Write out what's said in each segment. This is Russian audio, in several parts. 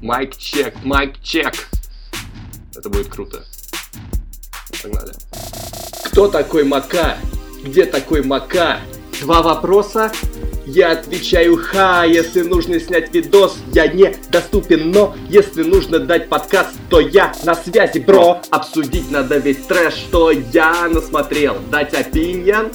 Майк чек, майк чек. Это будет круто. Погнали. Кто такой Мака? Где такой Мака? Два вопроса. Я отвечаю ха, если нужно снять видос, я не доступен, но если нужно дать подкаст, то я на связи, бро. Обсудить надо весь трэш, что я насмотрел, дать опинион,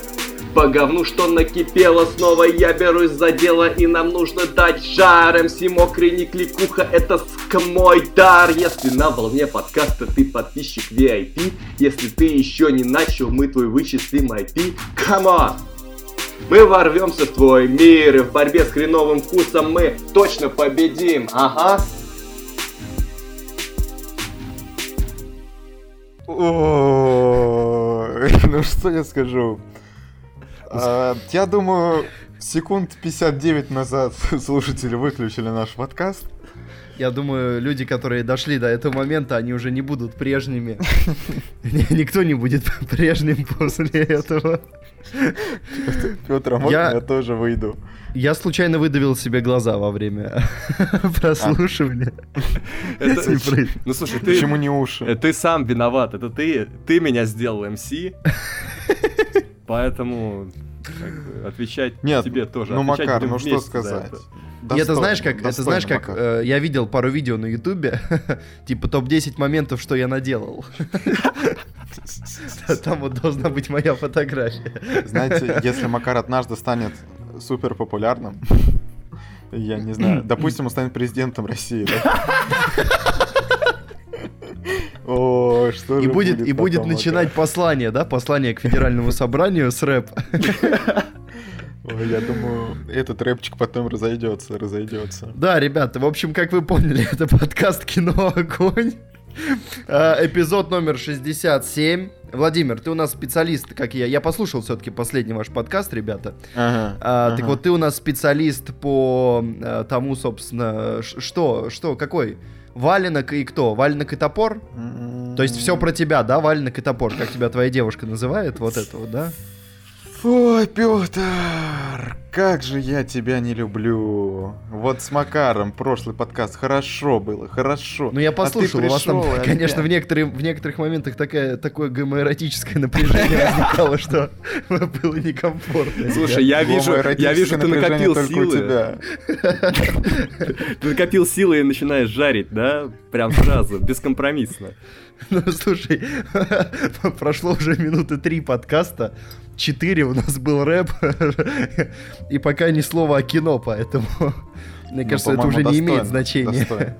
по говну, что накипело, снова я берусь за дело И нам нужно дать жар МС мокрый, не кликуха, это ск мой дар Если на волне подкаста ты подписчик VIP Если ты еще не начал, мы твой вычислим IP Come on! Мы ворвемся в твой мир, и в борьбе с хреновым вкусом мы точно победим, ага. Ну что я скажу? А, Я думаю, секунд 59 назад слушатели выключили наш подкаст. Я думаю, люди, которые дошли до этого момента, они уже не будут прежними. Ни- Никто не будет прежним после этого. Петр, а можно Я- я тоже выйду? Я случайно выдавил себе глаза во время прослушивания. Это- Не прыг- Ну слушай, ты, Почему не уши? э, ты сам виноват, это ты, ты меня сделал МС, поэтому отвечать Нет, тебе тоже. ну, Макар, ну что сказать? это. И это Достойно, знаешь как, это достойно, знаешь как, э, я видел пару видео на ютубе, типа топ-10 моментов, что я наделал. Там вот должна быть моя фотография. Знаете, если Макар однажды станет супер популярным, я не знаю, допустим, он станет президентом России, да? О, что И же будет, и будет потом, начинать послание, да, послание к федеральному собранию с рэп. Ой, я думаю, этот рэпчик потом разойдется, разойдется. Да, ребята, в общем, как вы поняли, это подкаст «Кино Огонь». А, Эпизод номер 67. Владимир, ты у нас специалист, как я. Я послушал все-таки последний ваш подкаст, ребята. Ага, А, Так ага. вот, ты у нас специалист по а, тому, собственно, что, что, какой? Валенок и кто? Валенок и топор? М-м. То есть все про тебя, да? Валенок и топор, как тебя твоя девушка называет, вот это вот, да? Ой, Петр, как же я тебя не люблю. Вот с Макаром прошлый подкаст хорошо было, хорошо. Ну, я А послушал, у вас там, конечно, в, некоторые, в некоторых моментах такая, такое гомоэротическое напряжение возникало, что было некомфортно. Слушай, я вижу, я вижу, ты накопил силы. Ты накопил силы и начинаешь жарить, да? Прям сразу, бескомпромиссно. Ну, слушай, прошло уже минуты три подкаста, четыре у нас был рэп, и пока ни слова о кино, поэтому, мне Ну, кажется, это уже не имеет значения. достойно.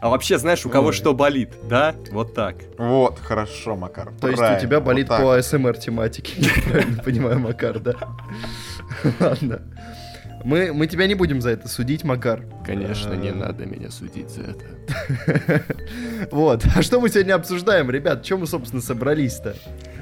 А вообще, знаешь, у кого Ой. что болит, да? Вот так. Вот, хорошо, Макар. То есть у правильно, тебя болит вот по АСМР тематике, я правильно понимаю, Макар, да? Ладно. Мы, мы тебя не будем за это судить, Макар. Конечно, не Э, надо меня судить за это. Вот. А что мы сегодня обсуждаем, ребят? Чем мы, собственно, собрались-то?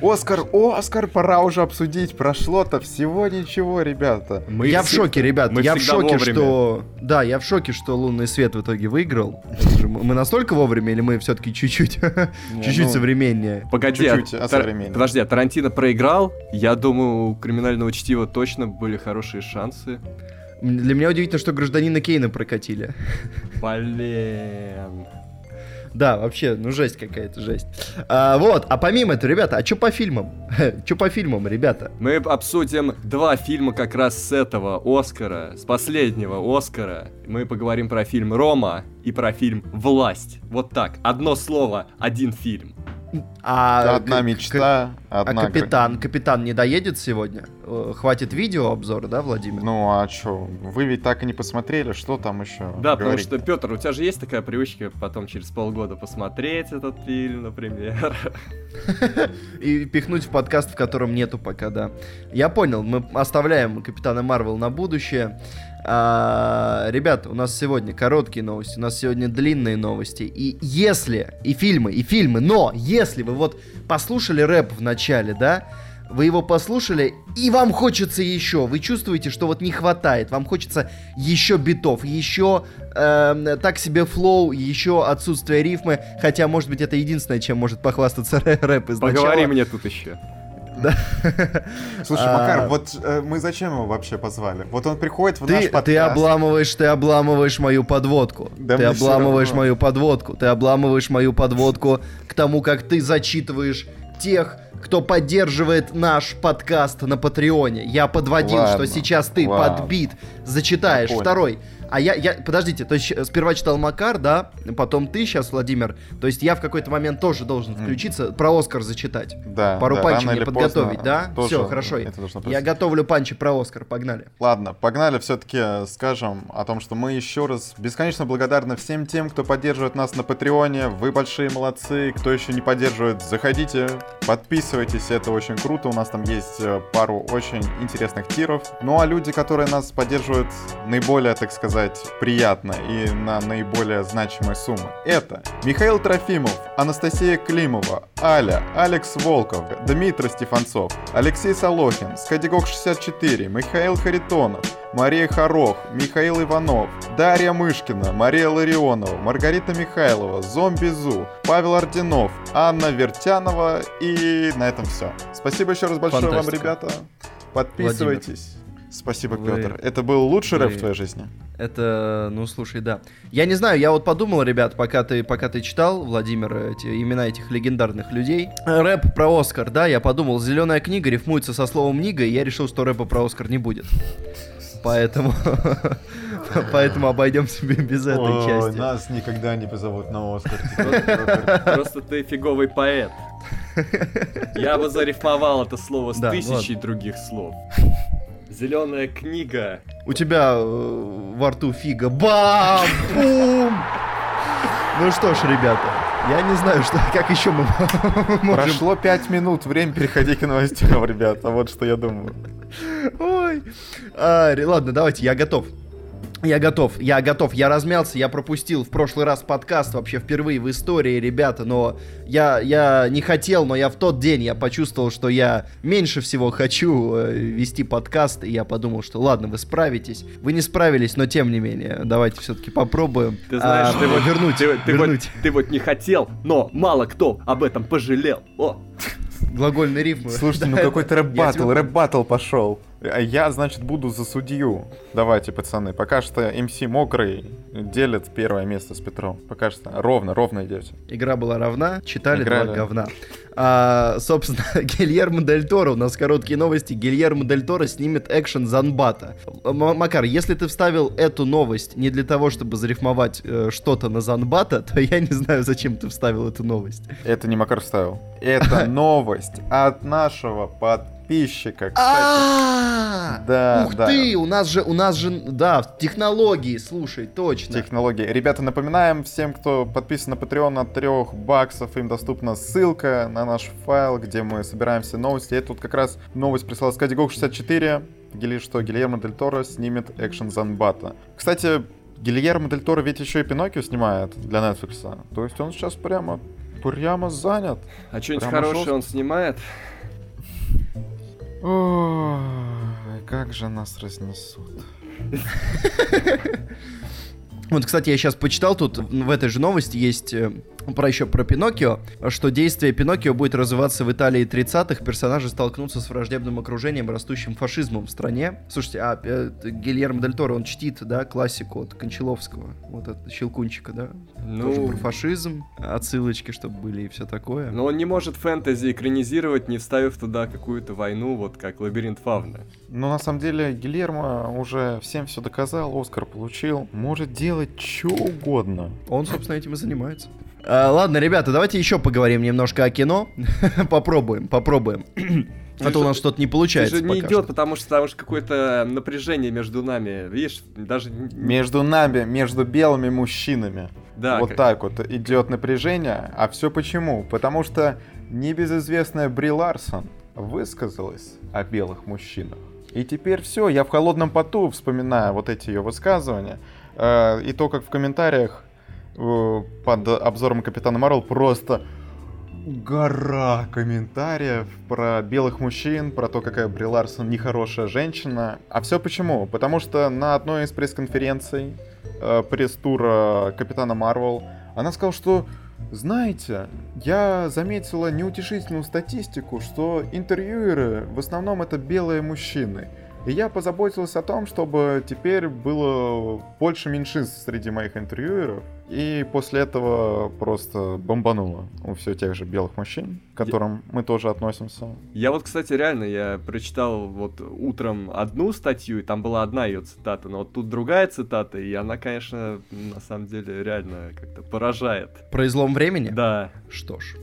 Оскар, Оскар, пора уже обсудить. Прошло-то всего ничего, ребята. Мы я в шоке, ребят. мы я в шоке, вовремя. что... Да, я в шоке, что Лунный свет в итоге выиграл. Мы настолько вовремя или мы все-таки чуть-чуть чуть-чуть ну, современнее? Погоди, Чуть-чуть а осовременили. подожди, а Тарантино проиграл? Я думаю, у криминального чтива точно были хорошие шансы. Для меня удивительно, что гражданина Кейна прокатили. Блин. Да, вообще, ну жесть какая-то, жесть. А, вот, а помимо этого, ребята, а что по фильмам? Что по фильмам, ребята? Мы обсудим два фильма как раз с этого Оскара, с последнего Оскара. Мы поговорим про фильм «Рома» и про фильм «Власть». Вот так, одно слово, один фильм. А, Одна к- мечта, А одна... гра- капитан, капитан не доедет сегодня? Э, Хватит видео обзора, да, Владимир? Ну а чё, вы ведь так и не посмотрели, что там еще? Да, потому что, Петр, у тебя же есть такая привычка потом через полгода посмотреть этот фильм, например. И пихнуть в подкаст, в котором нету пока, да. Я понял, мы оставляем Капитана Марвел на будущее. А, ребята, у нас сегодня короткие новости, у нас сегодня длинные новости. И если, и фильмы, и фильмы, но если вы вот послушали рэп в начале, да, вы его послушали, и вам хочется еще, вы чувствуете, что вот не хватает, вам хочется еще битов, еще эм, так себе флоу, еще отсутствие рифмы, хотя, может быть, это единственное, чем может похвастаться рэ- рэп из Поговори мне тут еще. Да. Слушай, А, Макар, вот э, мы зачем его вообще позвали? Вот он приходит в наш подкаст. ты обламываешь, ты обламываешь мою подводку. Да ты обламываешь мою подводку. Ты обламываешь мою подводку к тому, как ты зачитываешь тех, кто поддерживает наш подкаст на Патреоне. Я подводил, Ладно, что сейчас ты ладно. подбит, зачитаешь второй. А я, я, подождите, то есть щ- сперва читал Макар, да, потом ты сейчас, Владимир. То есть я в какой-то момент тоже должен включиться, про Оскар зачитать. Да, Пару да, панчей мне подготовить, да? Все, хорошо. Я готовлю панчи про Оскар, погнали. Ладно, погнали все-таки скажем о том, что мы еще раз бесконечно благодарны всем тем, кто поддерживает нас на Патреоне. Вы большие молодцы. Кто еще не поддерживает, заходите, подписывайтесь, это очень круто. У нас там есть э, пару очень интересных тиров. Ну а люди, которые нас поддерживают наиболее, так сказать, приятно и на наиболее значимые суммы, это Михаил Трофимов, Анастасия Климова, Аля, Алекс Волков, Дмитрий Стефанцов, Алексей Солохин, Скадигок 64, Михаил Харитонов, Мария Хорох, Михаил Иванов, Дарья Мышкина, Мария Ларионова, Маргарита Михайлова, Зомби Зу, Павел Орденов, Анна Вертянова и на этом все. Спасибо еще раз большое вам, Фантастика. ребята. Подписывайтесь. Спасибо, Вы- Петр. Это был лучший рэп вы- в твоей жизни? Это, ну слушай, да. Я не знаю, я вот подумал, ребят, пока ты, пока ты читал, Владимир, эти, имена этих легендарных людей. Рэп про Оскар, да, я подумал, зеленая книга рифмуется со словом Нига, и я решил, что рэпа про Оскар не будет. Поэтому, поэтому обойдемся бе- без этой части. нас никогда не позовут на Оскар. Просто ты фиговый поэт. Я бы зарифмовал это слово с тысячей других слов. Зеленая книга. У тебя э, во рту фига. Бам! Бум! Ну что ж, ребята, я не знаю, что, как еще мы можем Прошло пять минут, время переходить к новостям, ребята. Вот что я думаю. Ой. А, ладно, давайте, я готов. Я готов, я готов, я размялся, я пропустил в прошлый раз подкаст вообще впервые в истории, ребята, но я, я не хотел, но я в тот день я почувствовал, что я меньше всего хочу э, вести подкаст, и я подумал, что ладно, вы справитесь. Вы не справились, но тем не менее, давайте все-таки попробуем Ты знаешь, а, ты вот вернуть, ты, вот- ты вот, вернуть ты вот не хотел, но мало кто об этом пожалел. О, глагольные рифмы. Слушайте, ну Да, какой-то я рэп-баттл, рэп-баттл пошел. А я, значит, буду за судью. Давайте, пацаны. Пока что MC Мокрый делит первое место с Петром. Пока что ровно, ровно идете. Игра была равна, читали Играли. два говна. А, собственно, Гильермо Дель Торо, у нас короткие новости. Гильермо Дель Торо снимет экшен Занбата. Макар, если ты вставил эту новость не для того, чтобы зарифмовать э, что-то на Занбата, то я не знаю, зачем ты вставил эту новость. Это не Макар вставил. Это новость от нашего подписчика. Кстати, А, Да, Ух да. ты, у нас же, у нас же, да, технологии, слушай, точно. технологии. Ребята, напоминаем всем, кто подписан на Patreon от 3 баксов, им доступна ссылка на наш файл, где мы собираем все новости. Это вот как раз новость прислал Скадигок 64, Гили, что Гильермо Дель Торо снимет экшен Занбата. Кстати, Гильермо Дель Торо ведь еще и Пиноккио снимает для Netflix. То есть он сейчас прямо, прямо занят. а что-нибудь хорошее жестко. он снимает? Ой, как же нас разнесут. Вот, кстати, я сейчас почитал тут, в этой же новости есть э, про еще про Пиноккио, что действие Пиноккио будет развиваться в Италии 30-х, персонажи столкнутся с враждебным окружением, растущим фашизмом в стране. Слушайте, а э, Гильермо Дель Торо, он чтит, да, классику от Кончаловского, вот это Щелкунчика, да? Тоже Ну, про фашизм, отсылочки, чтобы были и все такое. но он не может фэнтези экранизировать, не вставив туда какую-то войну, вот как Лабиринт Фавна. Но на самом деле Гильермо уже всем все доказал, Оскар получил, может делать что угодно. Он, собственно, этим и занимается. А, ладно, ребята, давайте еще поговорим немножко о кино. попробуем, попробуем. А то у нас что-то не получается. же не идет, что. потому что там уж какое-то напряжение между нами. Видишь, даже... Между нами, между белыми мужчинами. Да, вот как- так вот идет напряжение. А все почему? Потому что небезызвестная Бри Ларсон высказалась о белых мужчинах. И теперь все, я в холодном поту вспоминаю вот эти ее высказывания. Э, и то, как в комментариях э, под обзором Капитана Марвел просто гора комментариев про белых мужчин, про то, какая Бри Ларсон нехорошая женщина. А все почему? Потому что на одной из пресс-конференций э, пресс-тура Капитана Марвел она сказала, что Знаете, я заметила неутешительную статистику, что интервьюеры в основном это белые мужчины. И я позаботился о том, чтобы теперь было больше меньшинств среди моих интервьюеров. И после этого просто бомбануло у все тех же белых мужчин, к которым мы тоже относимся. Я вот, кстати, реально, я прочитал вот утром одну статью, и там была одна ее цитата, но вот тут другая цитата, и она, конечно, на самом деле реально как-то поражает. Про излом времени? Да. Что ж.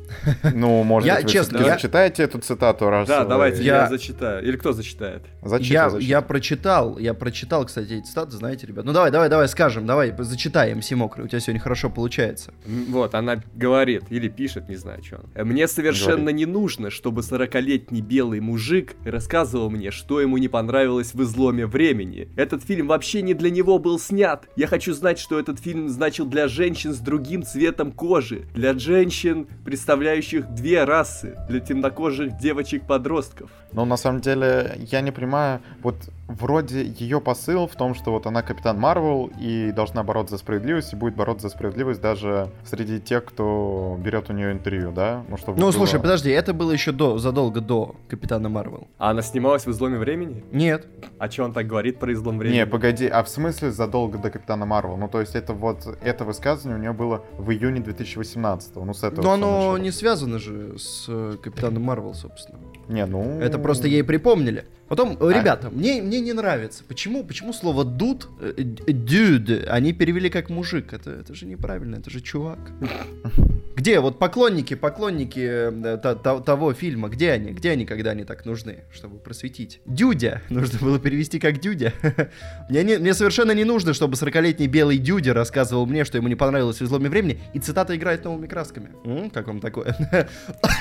Ну, может Я, быть, честно, я- зачитаете эту цитату, раз Да, вы- давайте, я... Я- зачитаю. Или кто зачитает? Зачитывай, Я, зачитывай. я прочитал, я прочитал, кстати, эти цитаты, знаете, ребят. Ну давай, давай, давай скажем, давай, зачитай, МС Мокрый, у тебя сегодня хорошо получается. Вот, она говорит, или пишет, не знаю, что он. Мне совершенно Говорит. не нужно, чтобы 40-летний белый мужик рассказывал мне, что ему не понравилось в изломе времени. Этот фильм вообще не для него был снят. Я хочу знать, что этот фильм значил для женщин с другим цветом кожи. Для женщин, представляющих две расы. Для темнокожих девочек-подростков. Но на самом деле я не понимаю, вот вроде ее посыл в том, что вот она Капитан Марвел и должна бороться за справедливость, и будет бороться за справедливость даже среди тех, кто берет у нее интервью, да? Ну, чтобы Ну, было- слушай, подожди, это было еще до, задолго до Капитана Марвел. А она снималась в изломе времени? Нет. А что он так говорит про излом времени? Не, погоди, а в смысле задолго до Капитана Марвел? Ну, то есть это вот, это высказывание у нее было в июне 2018 ну, с этого Но оно началось. не связано же с э, Капитаном Марвел, собственно. Не, ну... Это просто ей припомнили. Потом, А. ребята, мне, мне не нравится. Почему, почему слово дуд, э, dude, они перевели как мужик? Это, это же неправильно, это же чувак. Где вот поклонники, поклонники э, того фильма, где они? Где они, когда они так нужны, чтобы просветить? Дюдя. Нужно было перевести как дюдя. Мне, не- мне совершенно не нужно, чтобы 40-летний белый дюдя рассказывал мне, что ему не понравилось в изломе времени, и цитата играет новыми красками. М, как вам такое?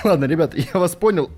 Ладно, ребята, я вас понял.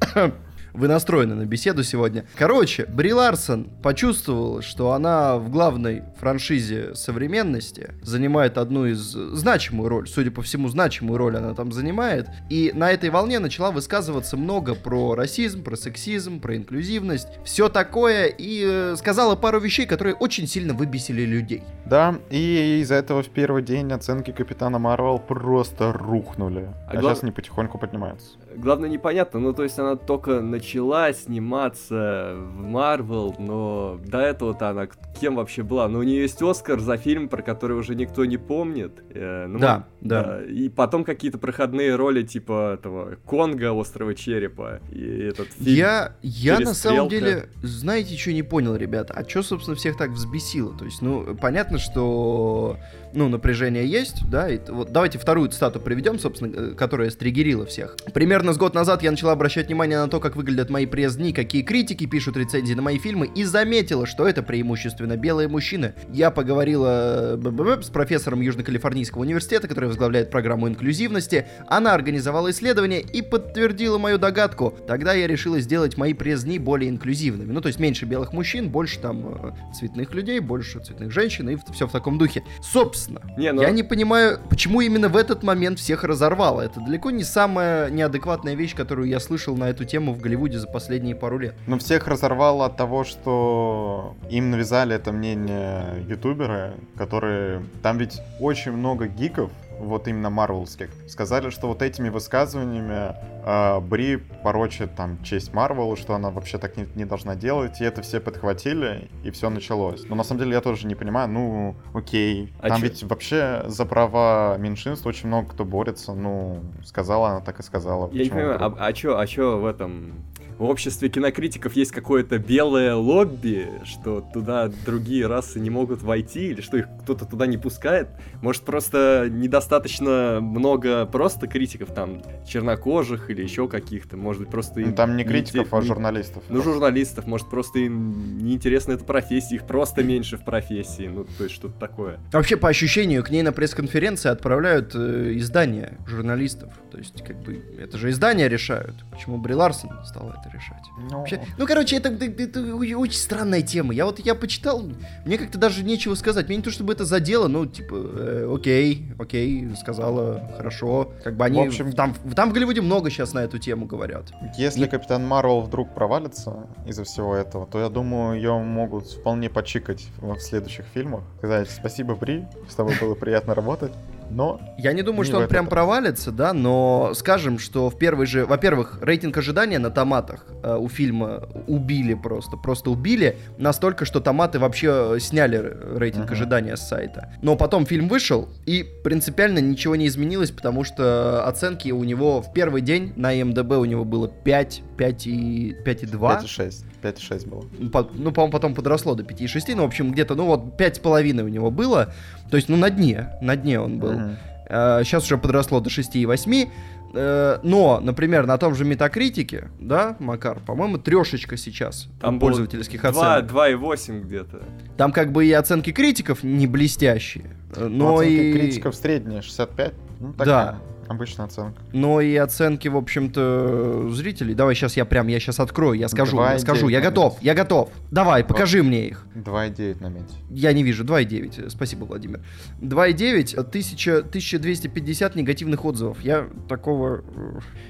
Вы настроены на беседу сегодня. Короче, Бри Ларсон почувствовала, что она в главной франшизе современности занимает одну из значимую роль. Судя по всему, значимую роль она там занимает. И на этой волне начала высказываться много про расизм, про сексизм, про инклюзивность. Все такое. И э, сказала пару вещей, которые очень сильно выбесили людей. Да, и из-за этого в первый день оценки Капитана Марвел просто рухнули. А А, глав- сейчас они потихоньку поднимаются. Главное, непонятно, ну, то есть она только начала сниматься в Марвел, но до этого-то она кем вообще была? Ну, у нее есть Оскар за фильм, про который уже никто не помнит. Э, ну, Да, мо- да. И потом какие-то проходные роли, типа этого Конга, Острова Черепа, и этот фильм. Я, я на самом деле, знаете, что не понял, ребята? А что, собственно, всех так взбесило? То есть, ну, понятно, что, ну, напряжение есть, да, и вот давайте вторую цитату приведем, собственно, э, которая стригерила всех. Примерно с год назад я начала обращать внимание на то, как выглядят мои пресс-дни, какие критики пишут рецензии на мои фильмы, и заметила, что это преимущественно белые мужчины. Я поговорила э, с профессором Южно-Калифорнийского университета, который возглавляет программу инклюзивности. Она организовала исследование и подтвердила мою догадку. Тогда я решила сделать мои пресс-дни более инклюзивными. Ну, то есть меньше белых мужчин, больше там э, цветных людей, больше цветных женщин и все в таком духе. Собственно, Не, ну- я не понимаю, почему именно в этот момент всех разорвало. Это далеко не самая неадекватная вещь, которую я слышал на эту тему в Голливуде за последние пару лет. Но всех разорвало от того, что им навязали это мнение ютуберы, которые... Там ведь очень много гиков, вот именно марвелских, сказали, что вот этими высказываниями э, Бри порочит там честь Марвел, что она вообще так не, не должна делать, и это все подхватили, и все началось. Но на самом деле я тоже не понимаю, ну, окей. А там чё? ведь вообще за права меньшинств очень много кто борется, ну, сказала она, так и сказала. Я не понимаю, вдруг? а, а чё, а чё в этом... В обществе кинокритиков есть какое-то белое лобби, что туда другие расы не могут войти, или что их кто-то туда не пускает? Может, просто недостаточно много просто критиков, там, чернокожих или еще каких-то? Может быть, просто Ну, там не критиков, а не- журналистов. Ну, журналистов, может, просто им неинтересна эта профессия, их просто меньше в профессии, ну, то есть что-то такое. Вообще, по ощущению, к ней на пресс-конференции отправляют э, издания журналистов. То есть, как бы, это же издания решают. Почему Бри Ларсон стала это решать? Ну, Вообще, ну, короче, это, это- это очень странная тема. Я вот я почитал, мне как-то даже нечего сказать. Мне не то чтобы это задело, ну, типа, э, окей, окей, сказала, хорошо. Как бы они... В общем- там, там в Голливуде много сейчас на эту тему говорят. Если Не- Капитан Марвел вдруг провалится из-за всего этого, то я думаю, ее могут вполне почикать в следующих фильмах. Сказать спасибо, Бри, с тобой было приятно работать. Но Я не думаю, Не что он прям провалится, да, но скажем, что в первый же... Во-первых, рейтинг ожидания на томатах э, у фильма убили просто. Просто убили настолько, что томаты вообще э, сняли рейтинг Мгм. ожидания с сайта. Но потом фильм вышел, и принципиально ничего не изменилось, потому что оценки у него в первый день на МДБ у него было 5, 5 и 5,2. 5,6. 5,6 было. По- ну, по-моему, потом подросло до 5,6, ну, в общем, где-то, ну, вот, 5,5 у него было, то есть, ну, на дне, на дне он был. Мгм. сейчас уже подросло до 6,8, э, но, например, на том же Метакритике, да, Макар, по-моему, трешечка сейчас Там пользовательских Два- оценок. 2,8 где-то. Там как бы и оценки критиков не блестящие, э, но Ну, оценка и... критиков средняя, 65. Ну, Да. Обычная оценка. Но и оценки, в общем-то, зрителей. Давай сейчас я прям, я сейчас открою, я скажу, я скажу, я готов, я готов. Давай, покажи мне их. 2,9 на мете. Я не вижу, 2,9. Спасибо, Владимир. 2,9, 1000, 1250 негативных отзывов. Я такого...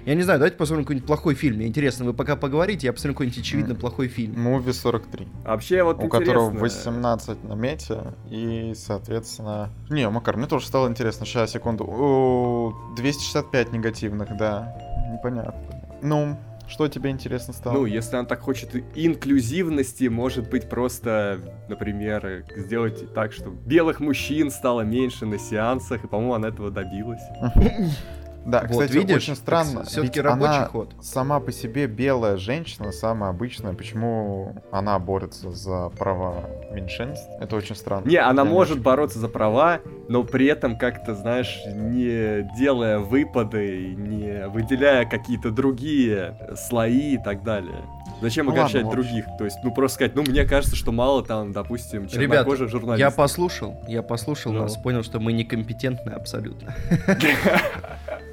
Я не знаю, давайте посмотрим какой-нибудь плохой фильм. Мне интересно, вы пока поговорите, я посмотрю какой-нибудь очевидно плохой фильм. Муви 43. А Вообще вот У которого интересно. 18 на мете. И, соответственно... Не, Макар, мне тоже стало интересно. Сейчас, секунду. О, 265 негативных, да. Непонятно. Ну, что тебе интересно стало? Ну, если она так хочет инклюзивности, может быть, просто, например, сделать так, чтобы белых мужчин стало меньше на сеансах, и, по-моему, она этого добилась. Да, Вот, кстати, видишь, очень странно. Все-таки ведь рабочий она ход. Сама по себе белая женщина, самая обычная. Почему она борется за права меньшинств? Это очень странно. Не, она Я может бороться за права, но при этом как-то, знаешь, не делая выпады, не выделяя какие-то другие слои и так далее. Зачем Ну ладно, огорчать общем. других? То есть, ну просто сказать, ну мне кажется, что мало там, допустим, Ребята, чернокожих журналистов. Я послушал, я послушал Ну. нас, понял, что мы некомпетентны абсолютно.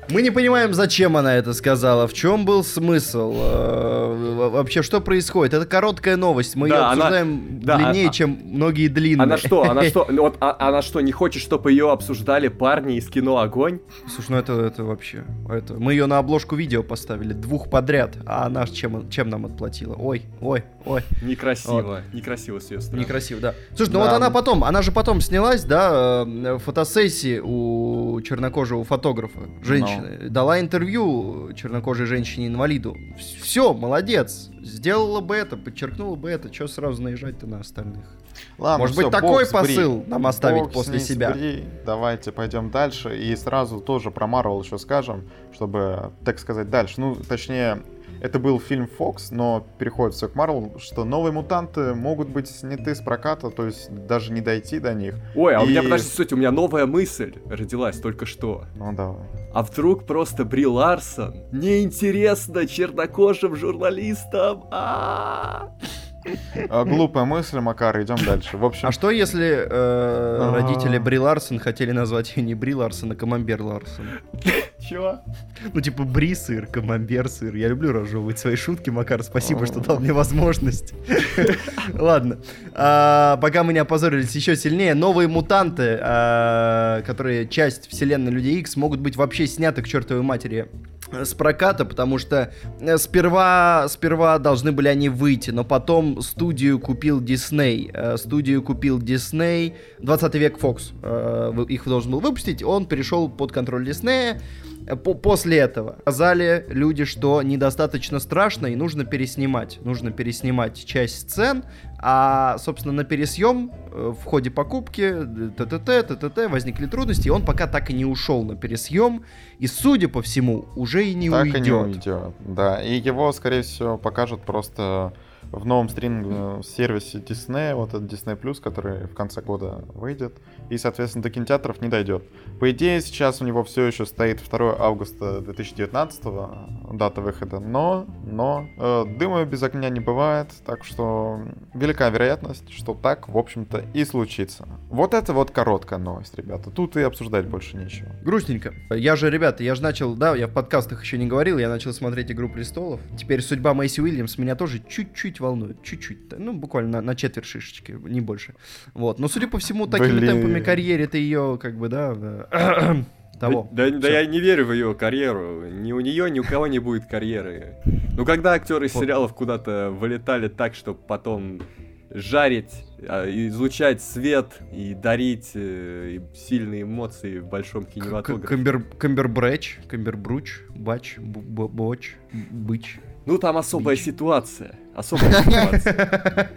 Мы не понимаем, зачем она это сказала, в чем был смысл, э, во- вообще что происходит. Это короткая новость, мы ее Да, она- обсуждаем да, длиннее, а- чем многие длинные. Она что, она что, ну вот, а- она что, не хочет, чтобы ее обсуждали парни из кино «Огонь»? Слушай, ну это, это вообще, это, мы ее на обложку видео поставили, двух подряд, а она чем, чем нам отплатила? Ой, ой, ой. Некрасиво, некрасиво с ее стороны. Некрасиво, да. Слушай, ну Да. вот она потом, она же потом снялась, да, э, в фотосессии у чернокожего фотографа, женщины. Дала интервью чернокожей женщине-инвалиду. Все, молодец. Сделала бы это, подчеркнула бы это. Че сразу наезжать-то на остальных? Ладно, Может всё, быть, такой посыл нам оставить Бог после себя? Бри. Давайте пойдем дальше. И сразу тоже про Марвел еще скажем, чтобы, так сказать, дальше. Ну, точнее, это был фильм Fox, но переходит все к Марвел, что новые мутанты могут быть сняты с проката, то есть даже не дойти до них. Ой, а у меня, И- подожди, суть, у меня новая мысль родилась только что. Ну, давай. А вдруг просто Бри Ларсон неинтересно чернокожим журналистам? А-а-а. А, Глупая мысль, Макар, идем дальше. В общем, А что если э, А. родители Бри Ларсон хотели назвать ее не Бри Ларсон, а Камамбер Ларсон? Чё? Ну, типа, бри сыр, камамбер сыр. Я люблю разжевывать свои шутки, Макар. Спасибо, что дал мне возможность. Ладно. А, Пока мы не опозорились еще сильнее, новые мутанты, а, которые часть вселенной Людей Икс, могут быть вообще сняты к чертовой матери э, с проката, потому что э, сперва, сперва должны были они выйти, но потом студию купил Дисней. Э, Студию купил Дисней, 20 век вы- их должен был выпустить, он перешел под контроль Диснея. Э, по- После этого сказали люди, что недостаточно страшно и нужно переснимать. Нужно переснимать часть сцен, а, собственно, на пересъем э, в ходе покупки т.т.т. т.т.т. возникли трудности, и он пока так и не ушел на пересъем, и, судя по всему, уже и не так уйдет. и не уйдет. Да, и его, скорее всего, покажут просто в новом стриминговом сервисе Disney, вот этот Disney Plus, который в конце года выйдет, и, соответственно, до кинотеатров не дойдет. По идее, сейчас у него все еще стоит 2 августа 2019 дата выхода, но, но э, дыма без огня не бывает, так что велика вероятность, что так, в общем-то, и случится. Вот это вот короткая новость, ребята. Тут и обсуждать больше нечего. Грустненько. Я же, ребята, я же начал, да, я в подкастах еще не говорил, я начал смотреть «Игру престолов». Теперь судьба Мэйси Уильямс меня тоже чуть-чуть волнует, чуть-чуть, ну, буквально на, на четверть шишечки, не больше. Вот, но, судя по всему, такими Блин. темпами карьеры-то ее, как бы, да, того. Да, да я не верю в ее карьеру. Ни у нее, ни у кого не будет карьеры. Ну когда актеры из Вот. сериалов куда-то вылетали так, что потом жарить, а, излучать свет и дарить э, сильные эмоции в большом кинематографе. Камбер, камбербрэч, камбербруч, бач, боч, быч. Ну, там особая Бич. ситуация. Особая ситуация.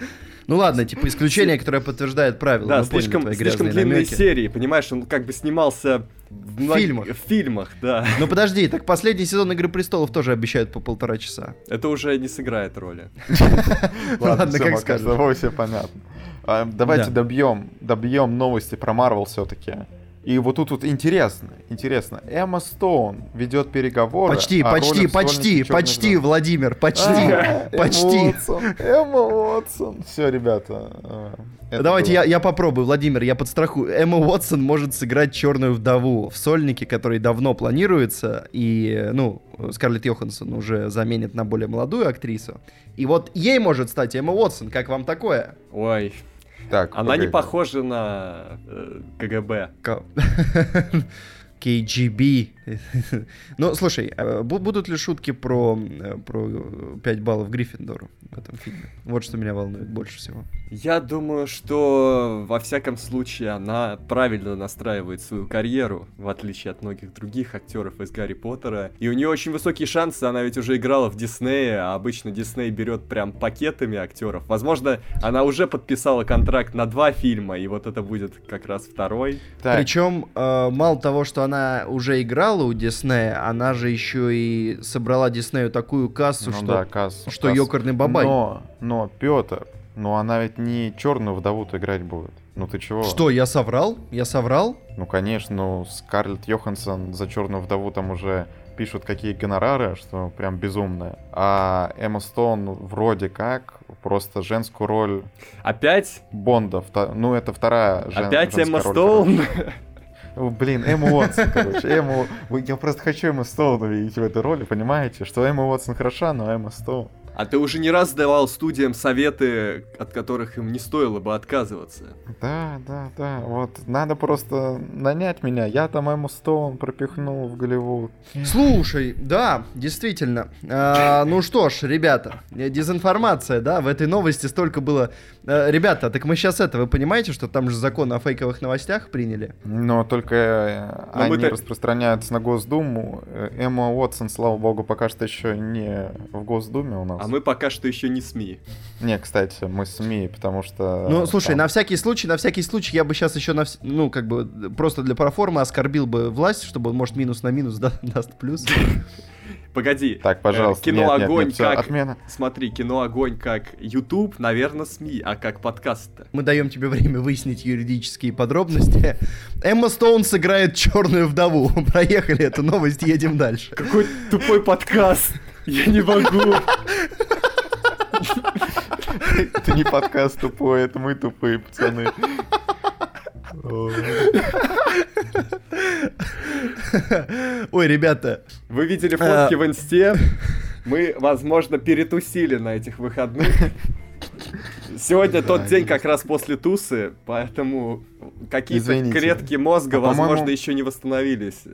Ну ладно, типа исключение, которое подтверждает правила. Да, поняли слишком, длинные намеки. серии, понимаешь, он как бы снимался в, мног- фильмах. В фильмах, да. Ну подожди, так последний сезон Игры Престолов тоже обещают по полтора часа. Это уже не сыграет роли. Ладно, как скажешь. все понятно. А, давайте Да. добьем, добьем новости про Марвел все-таки. И вот тут вот интересно, интересно. Эмма Стоун ведет переговоры. Почти, о почти, почти, «Сольнике Чёрной почти, вдовы». Владимир, почти, А, почти. Эмма Уотсон. Все, ребята. э, это Давайте было. я, я попробую, Владимир, я подстрахую. Эмма Уотсон может сыграть черную вдову в сольнике, который давно планируется, и, ну, Скарлетт Йоханссон уже заменит на более молодую актрису. И вот ей может стать Эмма Уотсон, как вам такое? Ой, Так, она не погоди. похожа на э, КГБ. Ка- KGB. Ну, слушай, э, бу- будут ли шутки про, э, про 5 баллов Гриффиндору в этом фильме? Вот что меня волнует больше всего. Я думаю, что во всяком случае она правильно настраивает свою карьеру, в отличие от многих других актеров из Гарри Поттера. И у нее очень высокие шансы, она ведь уже играла в Диснее, а обычно Дисней берет прям пакетами актеров. Возможно, она уже подписала контракт на два фильма, и вот это будет как раз второй. Так, Причем, э, мало того, что она уже играла у Диснея, она же еще и собрала Диснею такую кассу, ну что, да, кассу, что кассу. ёкарный бабай. Но, но, Петр, но она ведь не черную вдову-то играть будет. Ну ты чего? Что, я соврал? Я соврал? Ну, конечно, ну, Скарлетт Йоханссон за черную вдову там уже пишут какие гонорары, что прям безумное. А Эмма Стоун вроде как просто женскую роль Опять? Бонда. вто- Ну, это вторая жен- Опять женская Эмма роль, Стоун? короче. Блин, Эмма Уотсон, короче. Эмма... Я просто хочу Эмму Стоун увидеть в этой роли, понимаете? Что Эмма Уотсон хороша, но Эмма Стоун... А ты уже не раз давал студиям советы, от которых им не стоило бы отказываться. Да, да, да. Вот надо просто нанять меня. Я там Эмму Стоун пропихнул в Голливуд. Слушай, да, действительно. А, ну что ж, ребята, дезинформация, да, в этой новости столько было... Э, ребята, так мы сейчас это, вы понимаете, что там же закон о фейковых новостях приняли? Но только э, Но они мы-то- распространяются на Госдуму. Э, Эмма Уотсон, слава богу, пока что еще не в Госдуме у нас. А мы пока что еще не СМИ. Не, кстати, мы СМИ, потому что... Ну, слушай, там- на всякий случай, на всякий случай я бы сейчас еще, на, вс- ну, как бы, просто для проформы оскорбил бы власть, чтобы, может, минус на минус да- даст плюс. Погоди. Так, пожалуйста, Э, кино нет, нет, «Огонь» нет, всё, как- отмена. Смотри, кино огонь как YouTube, наверное, СМИ, а как подкаст-то. Мы даем тебе время выяснить юридические подробности. Эмма Стоун сыграет черную вдову. Проехали эту новость, едем дальше. Какой тупой подкаст! Я не могу. Это не подкаст тупой, это мы тупые, пацаны. Ой, ребята, Вы видели фотки в инсте? Мы, возможно, перетусили на этих выходных. Сегодня Да, тот день есть. как раз после тусы, поэтому какие-то Извините. клетки мозга, А, возможно, еще не восстановились.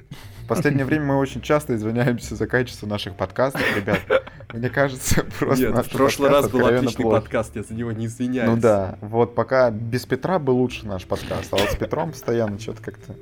В последнее время мы очень часто извиняемся за качество наших подкастов, ребят. Мне кажется, просто Нет, наш в прошлый раз был отличный плох. подкаст, я за него не извиняюсь. Ну да, вот пока без Петра был лучше наш подкаст, а вот с Петром постоянно что-то как-то...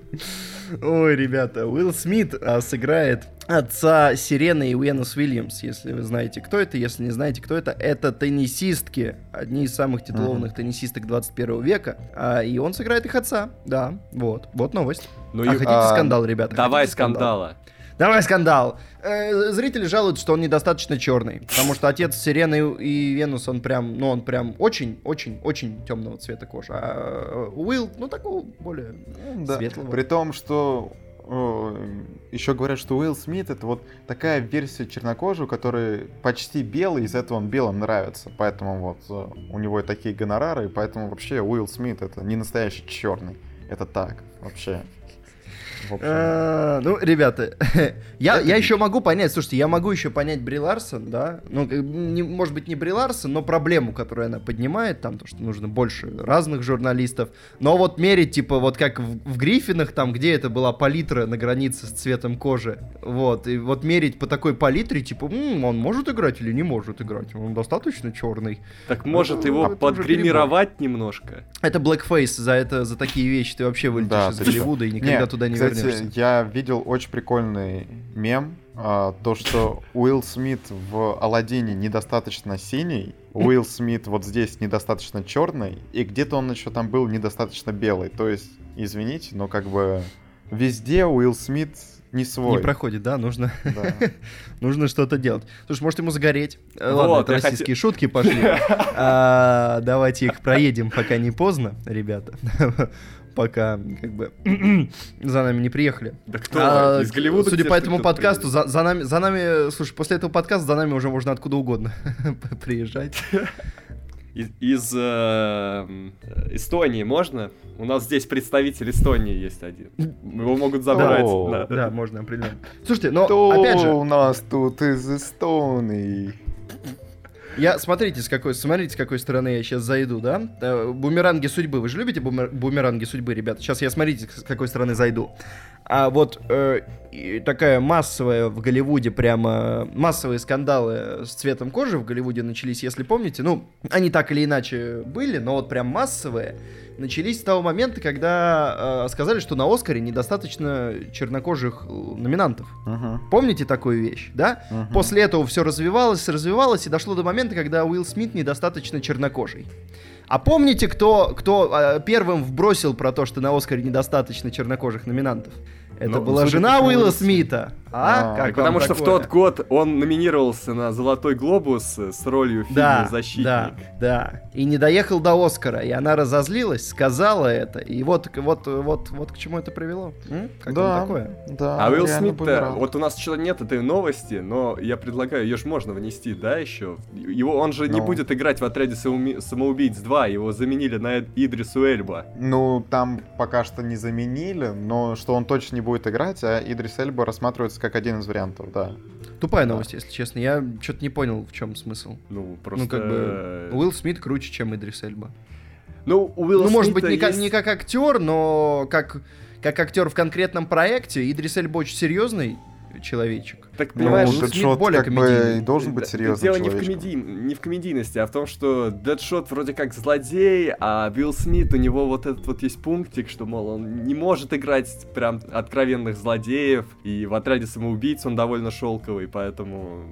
ой, ребята, Уилл Смит а, сыграет отца Сирены и Уэнус Уильямс, если вы знаете, кто это. Если не знаете, кто это, это теннисистки, одни из самых титулованных теннисисток 21 века. А, и он сыграет их отца, да, вот, вот новость. Ну а и- хотите а, скандал, ребята? Давай скандал? Скандала. Давай скандал. Э, зрители жалуются, что он недостаточно черный, потому что отец Сирены и Венус, он прям, ну он прям очень-очень-очень темного цвета кожи, а э, Уилл, ну такого более Ну да, светлого. При том, что еще говорят, что Уилл Смит это вот такая версия чернокожего, который почти белый, из-за этого он белым нравится. Поэтому вот э, у него и такие гонорары, и поэтому вообще Уилл Смит это не настоящий черный. Это так, вообще. А, Ну, ребята, я, я еще могу понять, слушайте, я могу еще понять Бри Ларсон, да, ну, не- может быть, не Бри Ларсон, но проблему, которую она поднимает, там, то, что нужно больше разных журналистов, но вот мерить, типа, вот как в, в Гриффинах, там, где это была палитра на границе с цветом кожи, вот, и вот мерить по такой палитре, типа, «М, он может играть или не может играть, он достаточно черный. Так может Ну, его подгримировать немножко? Это blackface, за это, за такие вещи ты вообще вылетишь Да, из? Голливуда и никогда туда не кстати, вернешься. я видел очень прикольный мем, а, то, что Уилл Смит в Алладине недостаточно синий, Уилл Смит вот здесь недостаточно черный, и где-то он еще там был недостаточно белый. То есть, извините, но как бы везде Уилл Смит не свой. Не проходит, да, нужно... Да. Нужно что-то делать. Слушай, может ему загореть? Э, Вот, Ладно, это российские шутки пошли. А, Давайте их проедем, пока не поздно, ребята. Пока, как бы, за нами не приехали. Да кто? А, Из Голливуда Судя по этому подкасту, за, за нами, за нами, слушай, после этого подкаста за нами уже можно откуда угодно приезжать. Из, из, э, Эстонии можно? У нас здесь представитель Эстонии есть один. Его могут забрать. О, да. Да, можно определенно. Слушайте, но Кто опять же, у нас тут из Эстонии? Я, смотрите, с какой, смотрите, с какой стороны я сейчас зайду, да? Э, Бумеранги судьбы. Вы же любите бумер- бумеранги судьбы, ребята? Сейчас я, смотрите, с какой стороны зайду. А вот э, такая массовая в Голливуде, прямо массовые скандалы с цветом кожи в Голливуде начались, если помните. Ну, они так или иначе были, но вот прям массовые начались с того момента, когда э, сказали, что на Оскаре недостаточно чернокожих э, номинантов. Мгм, Помните такую вещь, да? мгм. После этого все развивалось, развивалось, и дошло до момента, когда Уилл Смит недостаточно чернокожий. А помните, кто, кто э, первым вбросил про то, что на Оскаре недостаточно чернокожих номинантов? Это Ну, была жена Уилла Уилл Смит. Смита. А? А, Как потому что в такое? тот год он номинировался на Золотой глобус с ролью в фильме да, Защитник. да, да. И не доехал до Оскара, и она разозлилась, сказала это, и вот, вот, вот, вот к чему это привело. М? Как Да. такое? Да, А Уилл Смит, вот у нас что нет этой новости, но я предлагаю, ее же можно внести, да, еще? Его, он же не Ну. будет играть в отряде самоуми- самоубийц 2, его заменили на Идрису Эльба. Ну, там пока что не заменили, но что он точно не будет играть, а Идрис Эльба рассматривается как один из вариантов, да. Тупая Да. новость, если честно. Я что-то не понял, в чем смысл. Ну, просто... Ну, как бы, Уилл Смит круче, чем Идрис Эльба. Ну, у Уилла ну, может быть, Смита не как, есть- не как актер, но как, как актер в конкретном проекте. Идрис Эльба очень серьезный человечек. Так, Ну, понимаешь, Смит Дэдшот более как бы и должен быть серьезным Дело не в, комедий... не в комедийности, а в том, что Дэдшот вроде как злодей, а Билл Смит, у него вот этот вот есть пунктик, что, мол, он не может играть прям откровенных злодеев, и в отряде самоубийц он довольно шелковый, поэтому...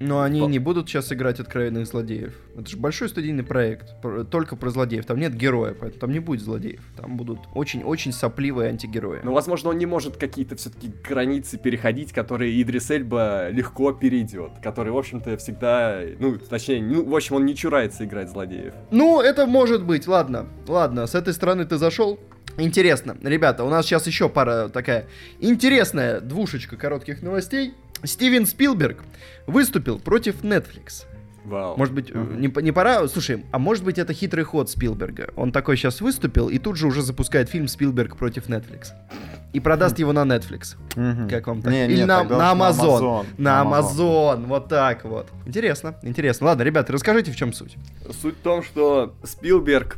Но они По- не будут сейчас играть откровенных злодеев. Это же большой студийный проект. пр- Только про злодеев. Там нет героя, поэтому там не будет злодеев. Там будут очень-очень сопливые антигерои. Ну, возможно, он не может какие-то все-таки границы переходить, которые Идрис Эльба легко перейдет, который, в общем-то, всегда, ну, точнее, ну, в общем, он не чурается играть злодеев. Ну, это может быть, ладно. Ладно, с этой стороны ты зашел. Интересно. Ребята, у нас сейчас еще пара такая интересная двушечка коротких новостей. Стивен Спилберг выступил против Netflix. Вау. Может быть, Мгм. не, не пора... Слушай, а может быть это хитрый ход Спилберга? Он такой сейчас выступил и тут же уже запускает фильм Спилберг против Netflix. И продаст его на Netflix. Мгм. Как вам так? Не, Или нет, на, тогда на Amazon. Amazon. На Amazon. Вот так вот. Интересно, интересно. Ладно, ребята, расскажите, в чем суть. Суть в том, что Спилберг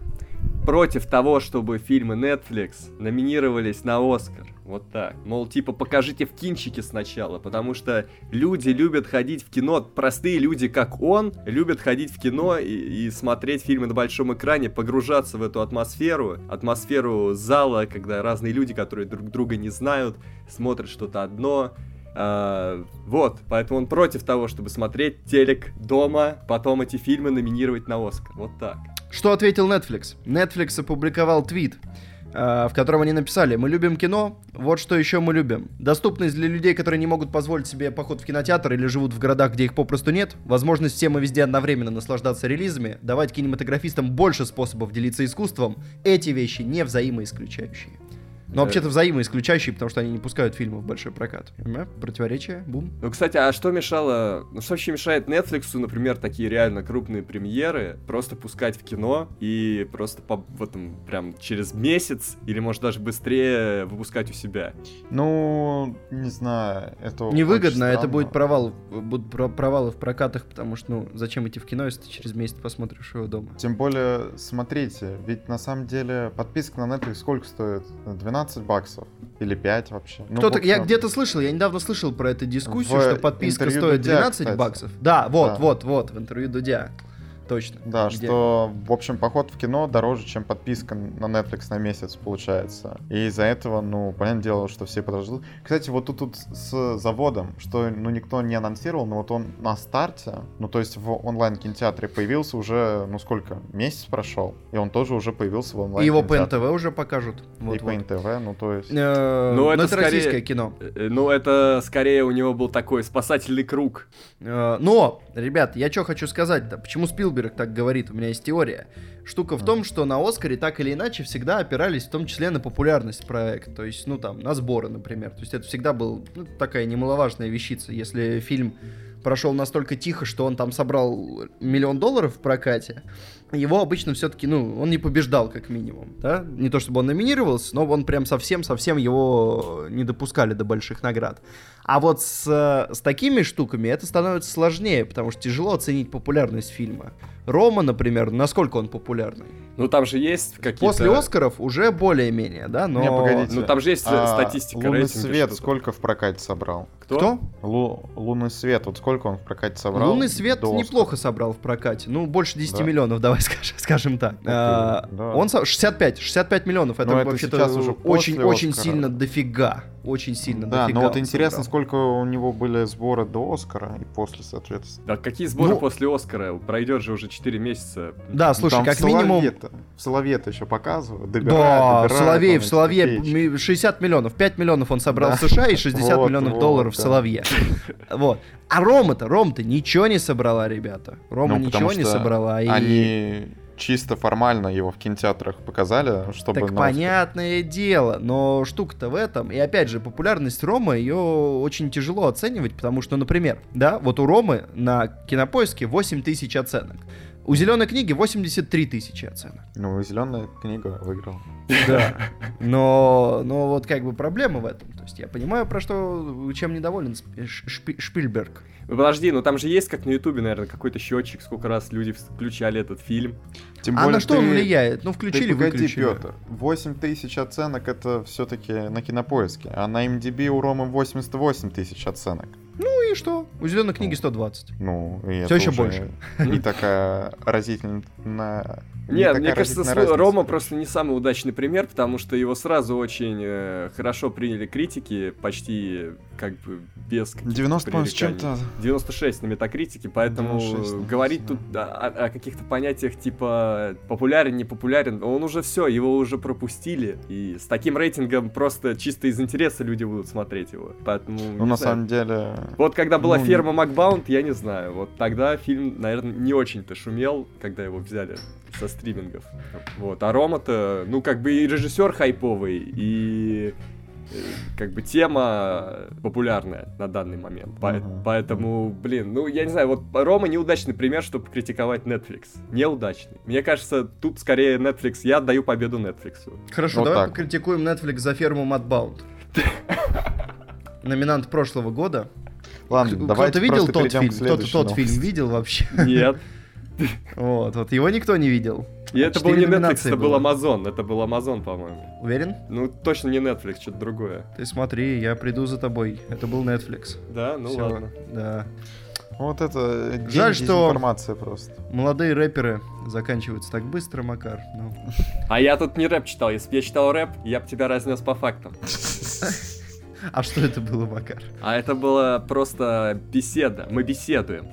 против того, чтобы фильмы Netflix номинировались на Оскар. Вот так. Мол, типа, покажите в кинчике сначала, потому что люди любят ходить в кино, простые люди, как он, любят ходить в кино и, и смотреть фильмы на большом экране, погружаться в эту атмосферу, атмосферу зала, когда разные люди, которые друг друга не знают, смотрят что-то одно, а, вот, поэтому он против того, чтобы смотреть телек дома, потом эти фильмы номинировать на Оскар. Вот так. Что ответил Netflix? Netflix опубликовал твит, в котором они написали «Мы любим кино, вот что еще мы любим. Доступность для людей, которые не могут позволить себе поход в кинотеатр или живут в городах, где их попросту нет, возможность всем и везде одновременно наслаждаться релизами, давать кинематографистам больше способов делиться искусством, эти вещи не взаимоисключающие». Но вообще-то взаимоисключающие, потому что они не пускают фильмы в большой прокат. Понимаешь? Противоречие, бум. Ну, кстати, а что мешало... Ну, что вообще мешает Netflix, например, такие реально крупные премьеры просто пускать в кино и просто по, в этом прям через месяц или, может, даже быстрее выпускать у себя? Ну, не знаю, это Невыгодно, это будет провал, будут про- провалы в прокатах, потому что, ну, зачем идти в кино, если ты через месяц посмотришь его дома? Тем более, смотрите, ведь на самом деле подписка на Netflix сколько стоит? 12 баксов? Или 5 вообще? Ну, Кто-то, я где-то слышал, я недавно слышал про эту дискуссию, В что подписка стоит Дудя, 12 кстати. баксов. Да, вот, Да. вот, вот, в интервью Дудя. Точно. Да, Где? что, в общем, поход в кино дороже, чем подписка на Netflix на месяц, получается. И из-за этого, ну, понятное дело, что все подождут. Кстати, вот тут, тут с заводом, что, ну, никто не анонсировал, но вот он на старте, ну, то есть в онлайн-кинотеатре появился уже, ну, сколько, месяц прошел, и он тоже уже появился в онлайн И его по НТВ уже покажут. И Вот, по вот. НТВ, ну, то есть... Э, Ну, но это это скорее- российское кино. Э, Ну, это скорее у него был такой спасательный круг. Э, Но, ребят, я что хочу сказать-то? Почему Спилберг так говорит? У меня есть теория. Штука в том, что на Оскаре так или иначе всегда опирались в том числе на популярность проекта. То есть, ну там, на сборы, например. То есть это всегда был ну, такая немаловажная вещица. Если фильм прошел настолько тихо, что он там собрал миллион долларов в прокате, его обычно все-таки, ну, он не побеждал, как минимум, да? Не то чтобы он номинировался, но он прям совсем-совсем его не допускали до больших наград. А вот с, э, с такими штуками это становится сложнее, потому что тяжело оценить популярность фильма. Рома, например, насколько он популярный? Ну, там же есть какие-то... После Оскаров уже более-менее, да, но... Не, погодите. Ну, там же есть А статистика Лунный рейтинга, свет что-то. сколько в прокате собрал? Кто? Кто? Лу- Лунный свет, вот сколько он в прокате собрал? Лунный свет до Оскара? неплохо собрал в прокате. Ну, больше 10 Да. миллионов, давай скажем, скажем так. А, да. Он со- 65, 65 миллионов. Это Ну, это вообще-то уже очень, Оскара. сильно дофига. Очень сильно Да, дофига но вот интересно, собрал. Сколько у него были сборы до Оскара и после, соответственно. Да какие сборы Ну- после Оскара? Пройдет же уже 4 месяца. Да, слушай, Там как в минимум... В Соловье-то еще показывают, Да, добирают, добирают, Соловей, в Соловье копеечки. ми- 60 миллионов, 5 миллионов он собрал Да. в США и 60 Вот, миллионов вот, долларов в да. Соловье. Вот. А Рома-то, Ром-то ничего не собрала, ребята. Рома Ну, ничего не собрала. И... Они чисто формально его в кинотеатрах показали, чтобы... Так понятное дело, но штука-то в этом. И опять же, популярность Ромы, ее очень тяжело оценивать, потому что, например, да, вот у Ромы на кинопоиске 8 тысяч оценок. У зеленой книги 83 тысячи оценок. Ну, зеленая книга выиграла. Да. Но, но вот как бы проблема в этом. То есть я понимаю, про что, чем недоволен Шпильберг. Ну, Подожди, ну там же есть, как на Ютубе, наверное, какой-то счетчик, сколько раз люди включали этот фильм. Тем А более на что он ты- влияет? Ну, Ты включили, погоди, выключили. Петр. 8 тысяч оценок это все-таки на кинопоиске, а на MDB у Ромы 88 тысяч оценок. Ну и что? У зеленой книги 120. Ну, и это еще уже больше. Не такая разительная... не Нет, мне кажется, разница. Рома просто не самый удачный пример, потому что его сразу очень э, хорошо приняли критики, почти как бы без каких-то 90, по-моему, с чем-то... 96 на метакритике, поэтому 96, да, говорить да. тут о, о- о каких-то понятиях типа популярен, не популярен, он уже все, его уже пропустили, и с таким рейтингом просто чисто из интереса люди будут смотреть его, поэтому... Ну, на знаю. самом деле... Вот когда была ну, ферма Макбаунд, я не знаю, вот тогда фильм, наверное, не очень-то шумел, когда его взяли со стримингов. Вот, а Рома-то, ну, как бы и режиссер хайповый, и э, как бы тема популярная на данный момент. По- Мгм. Поэтому, блин, ну, я не знаю, вот Рома неудачный пример, чтобы критиковать Netflix. Неудачный. Мне кажется, тут скорее Netflix, я отдаю победу Netflix. Хорошо, Вот давай так. покритикуем Netflix за ферму Мадбаунд. Номинант прошлого года. Ладно, Кто- давайте Кто-то видел тот фильм? Кто-то тот фильм видел вообще? Нет. Вот, вот его никто не видел. И это был не Netflix, это был. Amazon. Это был Amazon, по-моему. Уверен? Ну, точно не Netflix, что-то другое. Ты смотри, я приду за тобой. Это был Netflix. Да, ну Всё, ладно. Да. Вот это день Жаль, что- дезинформации просто. Молодые рэперы заканчиваются так быстро, Макар. Ну. А я тут не рэп читал. Если бы я читал рэп, я бы тебя разнес по фактам. А что это было, Макар? А это была просто беседа. Мы беседуем.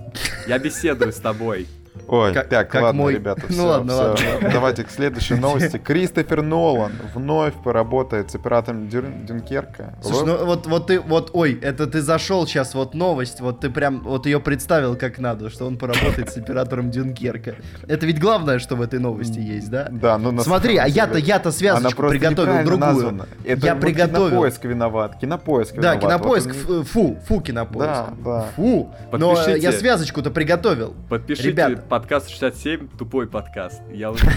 Я беседую с тобой. Ой, Как- так, как ладно, мой- ребята, Ну всё, ладно, всё. ладно. Давайте к следующей новости. Кристофер Нолан вновь поработает с оператором Дюр- Дюнкерка. Слушай, ну вот, вот ты, вот, ой, это ты зашел сейчас, вот новость, вот ты прям, вот ее представил как надо, что он поработает с оператором Дюнкерка. Это ведь главное, что в этой новости есть, да? Да, ну на Смотри, а я-то, я-то связочку приготовил другую. названа. Это Я вот приготовил. Кинопоиск виноват. Кинопоиск Да, виноват. кинопоиск, Вот фу, фу, кинопоиск. Да, да. Фу. Но Подпишите. я связочку-то приготовил. Подпишите Ребята. Подкаст 67, тупой подкаст. Я уже...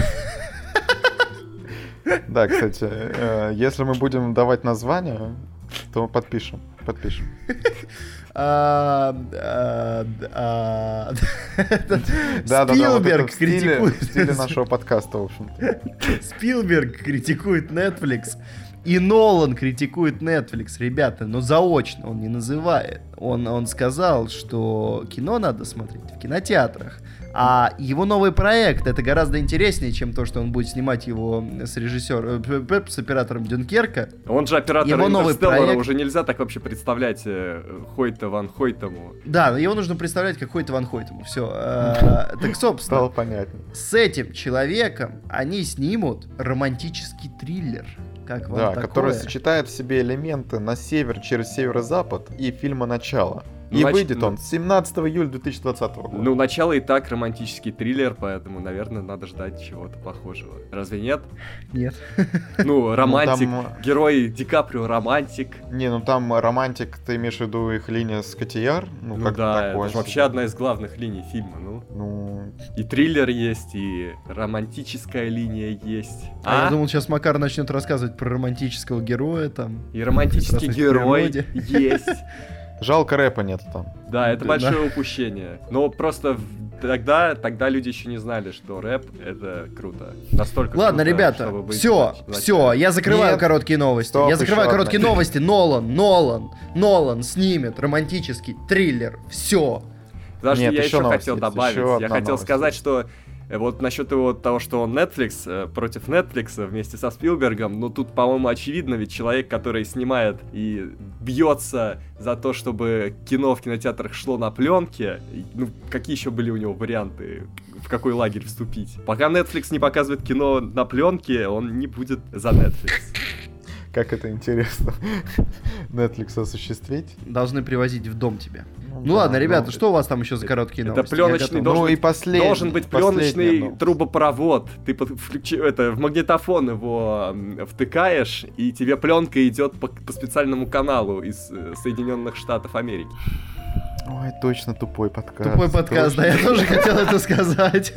Да, кстати, э, если мы будем давать название, то подпишем. Подпишем. А, а, а, Спилберг критикует. В стиле нашего подкаста, в общем-то. Спилберг критикует Netflix. И Нолан критикует Netflix, ребята, но заочно он не называет. Он, он сказал, что кино надо смотреть в кинотеатрах. А его новый проект это гораздо интереснее, чем то, что он будет снимать его с режиссером, э, с оператором Дюнкерка. Он же оператор Его новый проект. уже нельзя так вообще представлять э, Хойта Ван Хойтому. Да, его нужно представлять как Хойта Ван Хойтему. Все. так, Стало собственно, понятнее. с этим человеком они снимут романтический триллер. Как вам Да, такое? который сочетает в себе элементы на север через северо-запад и фильма «Начало». Ну, И нач- выйдет ну- он 17 июля 2020 года. Ну, начало и так романтический триллер, поэтому, наверное, надо ждать чего-то похожего. Разве нет? Нет. Ну, романтик, там, герой Ди Каприо романтик. Не, ну там романтик, ты имеешь в виду их линия с Котияр? Ну, Ну, как да, такое это же вообще одна из главных линий фильма, ну. Ну, И триллер есть, и романтическая линия есть. А, А? я думал, сейчас Макар начнет рассказывать про романтического героя там. И романтический герой природе. есть. жалко рэпа нет там. Да, это Да. большое упущение. Но просто тогда, тогда люди еще не знали, что рэп это круто. Настолько Ладно, круто, ребята, чтобы быть все, нач- все, я закрываю Нет. короткие новости. Стоп, я закрываю короткие одна. новости. Нолан, Нолан, Нолан снимет романтический триллер. Все. Подожди, Нет, я еще еще новость хотел есть, добавить. еще я хотел новость сказать, что вот насчет его того, что он Netflix э, против Netflix вместе со Спилбергом, ну тут, по-моему, очевидно, ведь человек, который снимает и бьется за то, чтобы кино в кинотеатрах шло на пленке, ну какие еще были у него варианты, в какой лагерь вступить? Пока Netflix не показывает кино на пленке, он не будет за Netflix. Как это интересно Netflix осуществить. Должны привозить в дом тебе. Ну да, ладно, ребята, ну, что у вас там еще за короткие это новости? Я пленочный должен Ну и быть- последний. Должен быть пленочный новость. трубопровод. Ты под- включи- это, в магнитофон его втыкаешь, и тебе пленка идет по, по специальному каналу из э, Соединенных Штатов Америки. Ой, точно тупой подкаст. Тупой подкаст, да, я точно. тоже хотел это сказать.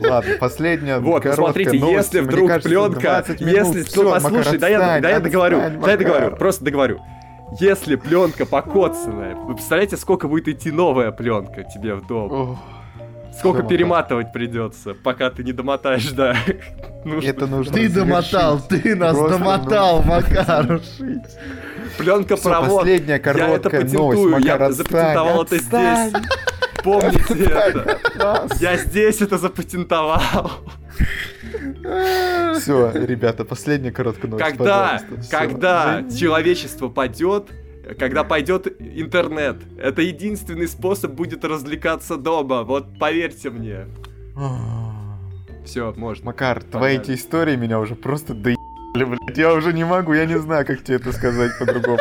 Ладно, последняя Вот, короткая посмотрите, новость. если вдруг кажется, пленка, 20 минут. если, ну, Макар, послушай, да я, да я договорю, да я договорю, просто договорю. Если пленка покоцанная, вы представляете, сколько будет идти новая пленка тебе в дом? Ох, Сколько перематывать придется, пока ты не домотаешь, да. Это нужно Ты домотал, ты нас Просто домотал, нужно Макар. Пленка провод. последняя Я это короткая новость, патентую, Макар, я отстань, запатентовал это здесь. Помните это. Я здесь это запатентовал. Все, ребята, последняя короткая новость, Когда, когда человечество падет, когда пойдет интернет, это единственный способ будет развлекаться дома. Вот поверьте мне. Все, можно. Макар, твои Погнали. эти истории меня уже просто доебали, блядь. Я уже не могу, я не знаю, как тебе это сказать по-другому.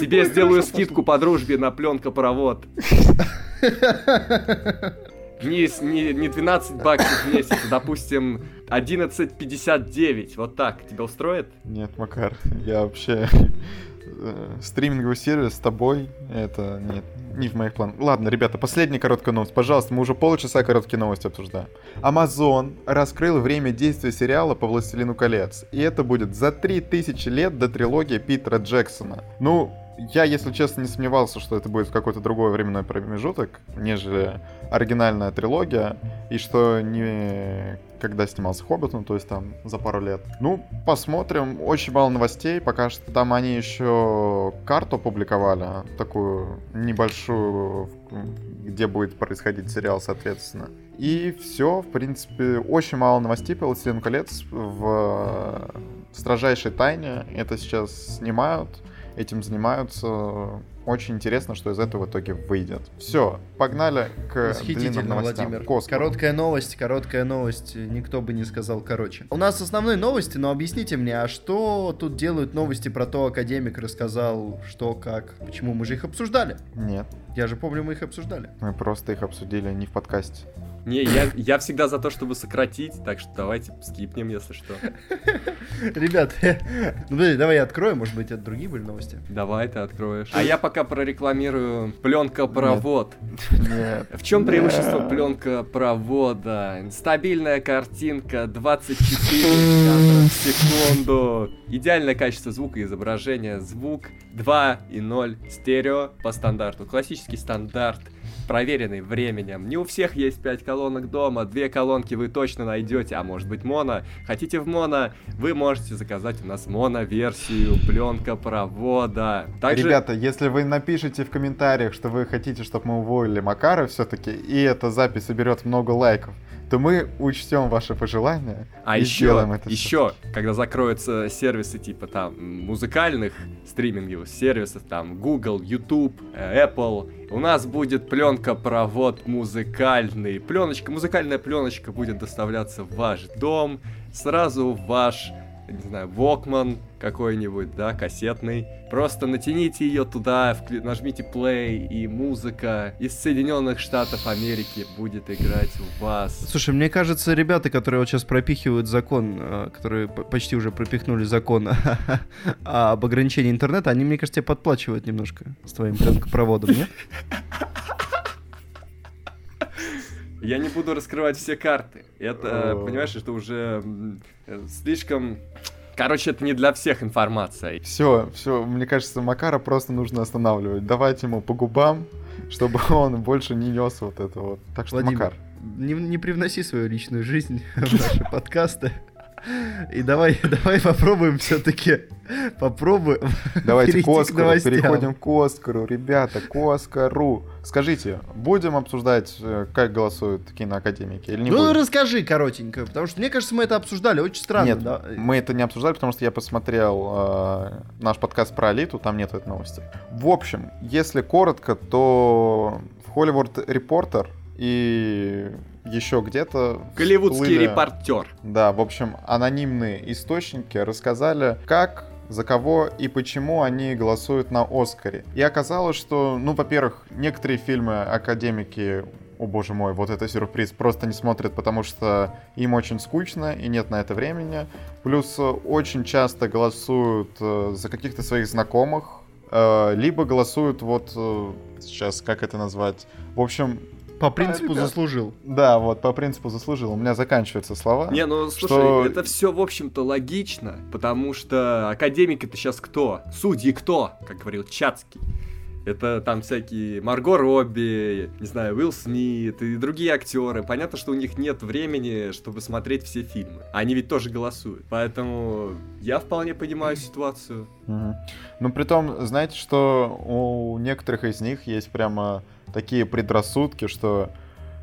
Тебе сделаю скидку по дружбе на пленка-провод. Не, не, не 12 баксов в месяц, а, допустим, 11.59. Вот так. Тебя устроит? Нет, Макар, я вообще... э, Стриминговый сервис с тобой, это нет, не в моих планах. Ладно, ребята, последняя короткая новость. Пожалуйста, мы уже полчаса короткие новости обсуждаем. Amazon раскрыл время действия сериала по «Властелину колец». И это будет за 3000 лет до трилогии Питера Джексона. Ну, я, если честно, не сомневался, что это будет какой-то другой временной промежуток, нежели оригинальная трилогия, и что не когда снимался Хоббит, ну, то есть там за пару лет. Ну, посмотрим. Очень мало новостей, пока что там они еще карту опубликовали, такую небольшую, где будет происходить сериал, соответственно. И все, в принципе, очень мало новостей по «Властелину колец» в строжайшей тайне. Это сейчас снимают. Этим занимаются. Очень интересно, что из этого в итоге выйдет. Все, погнали к длинным новостям. Владимир. Короткая новость, короткая новость. Никто бы не сказал короче. У нас основные новости, но объясните мне, а что тут делают новости про то, академик рассказал, что, как, почему? Мы же их обсуждали. Нет, Я же помню, мы их обсуждали. мы просто их обсудили не в подкасте. Не, я, я всегда за то, чтобы сократить, так что давайте скипнем, если что. Ребят, ну подожди, давай я открою, может быть, это другие были новости. Давай ты откроешь. А я пока прорекламирую пленка-провод. Нет. В чем преимущество пленка провода? Стабильная картинка, 24 кадра в секунду. Идеальное качество звука и изображения. Звук 2.0 стерео по стандарту. Классический стандарт, проверенный временем. Не у всех есть 5 колонок дома, две колонки вы точно найдете, а может быть моно. Хотите в моно, вы можете заказать у нас моно-версию пленка провода. Также... Ребята, если вы напишите в комментариях, что вы хотите, чтобы мы уволили Макара все-таки, и эта запись соберет много лайков, то мы учтем ваши пожелания А и еще, сделаем это еще, когда закроются сервисы типа там музыкальных стриминговых сервисов, там Google, YouTube, э, Apple, у нас будет пленка провод музыкальный. Пленочка, музыкальная пленочка будет доставляться в ваш дом, сразу в ваш, не знаю, Walkman какой-нибудь, да, кассетный. Просто натяните ее туда, вкли- нажмите play, и музыка из Соединенных Штатов Америки будет играть у вас. Слушай, мне кажется, ребята, которые вот сейчас пропихивают закон, э, которые почти уже пропихнули закон об ограничении интернета, они, мне кажется, тебе подплачивают немножко с твоим проводом, нет? Я не буду раскрывать все карты. Это, понимаешь, это уже слишком... Короче, это не для всех информация. Все, все, мне кажется, Макара просто нужно останавливать. Давать ему по губам, чтобы он больше не нес вот это вот. Так что, Владимир, Макар, Не, не привноси свою личную жизнь в наши подкасты. И давай, давай попробуем все-таки попробуем. давайте к к Оскару, новостям. переходим к Оскару, ребята, к Оскару. Скажите, будем обсуждать, э, как голосуют киноакадемики или не Ну будем? расскажи коротенько, потому что мне кажется, мы это обсуждали очень странно. Нет, да. мы это не обсуждали, потому что я посмотрел э, наш подкаст про Алиту, там нет этой новости. В общем, если коротко, то в Hollywood Reporter и еще где-то Голливудский всплыли- репортер. Да, в общем, анонимные источники рассказали, как, за кого и почему они голосуют на Оскаре. И оказалось, что, ну, во-первых, некоторые фильмы академики о боже мой, вот это сюрприз, просто не смотрят, потому что им очень скучно и нет на это времени. Плюс э, очень часто голосуют э, за каких-то своих знакомых, э, либо голосуют вот сейчас, как это назвать? В общем, По принципу ребят. заслужил. да, вот по принципу заслужил. У меня заканчиваются слова. Не, ну слушай, Что- это все, в общем-то, логично, потому что академики-то сейчас кто? Судьи кто? Как говорил Чацкий. Это там всякие Марго Робби, не знаю, Уилл Смит и другие актеры. Понятно, что у них нет времени, чтобы смотреть все фильмы. Они ведь тоже голосуют. Поэтому я вполне понимаю ситуацию. Мгм. Ну, при том, знаете, что у некоторых из них есть прямо такие предрассудки, что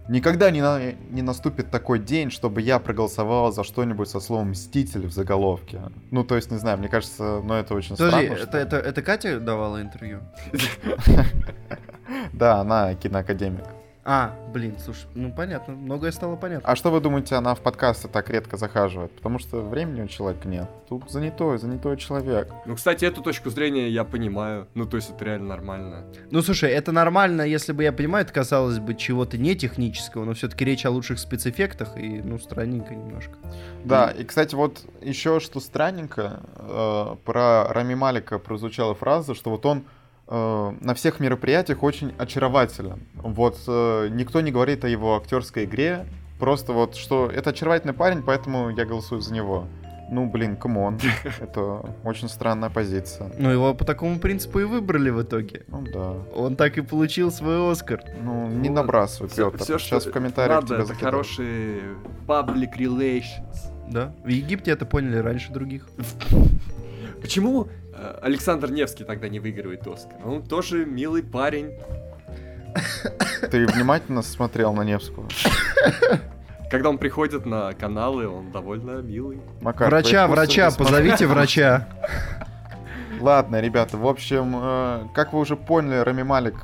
никогда не, на- не наступит такой день, чтобы я проголосовал за что-нибудь со словом «мститель» в заголовке. Ну, то есть, не знаю, мне кажется, ну, это очень Подожди, странно. это, это, это Катя давала интервью? Да, она киноакадемик. А, блин, слушай, ну понятно, многое стало понятно. А что вы думаете, она в подкасты так редко захаживает? Потому что времени у человека нет. Тут занятой, занятой человек. Ну, кстати, эту точку зрения я понимаю. Ну, то есть это реально нормально. Ну слушай, это нормально, если бы я понимаю, это казалось бы чего-то не технического, но все-таки речь о лучших спецэффектах и, ну, странненько немножко. Да, и, кстати, вот еще что странненько, э, про Рами Малика прозвучала фраза, что вот он на всех мероприятиях очень очарователен. Вот э, никто не говорит о его актерской игре, просто вот что это очаровательный парень, поэтому я голосую за него. Ну, блин, come on, это очень странная позиция. Ну его по такому принципу и выбрали в итоге. Ну да. Он так и получил свой Оскар. Ну, не Вот. набрасывай, Пётр. всё, Сейчас что в комментариях надо, тебя это закидают. хороший public relations. Да. В Египте это поняли раньше других. Почему э, Александр Невский тогда не выигрывает Оскар? Он тоже милый парень. Ты внимательно смотрел на Невского? Когда он приходит на каналы, он довольно милый. Макар, врача, врача, позовите врача. Ладно, ребята, в общем, э, как вы уже поняли, Рами Малик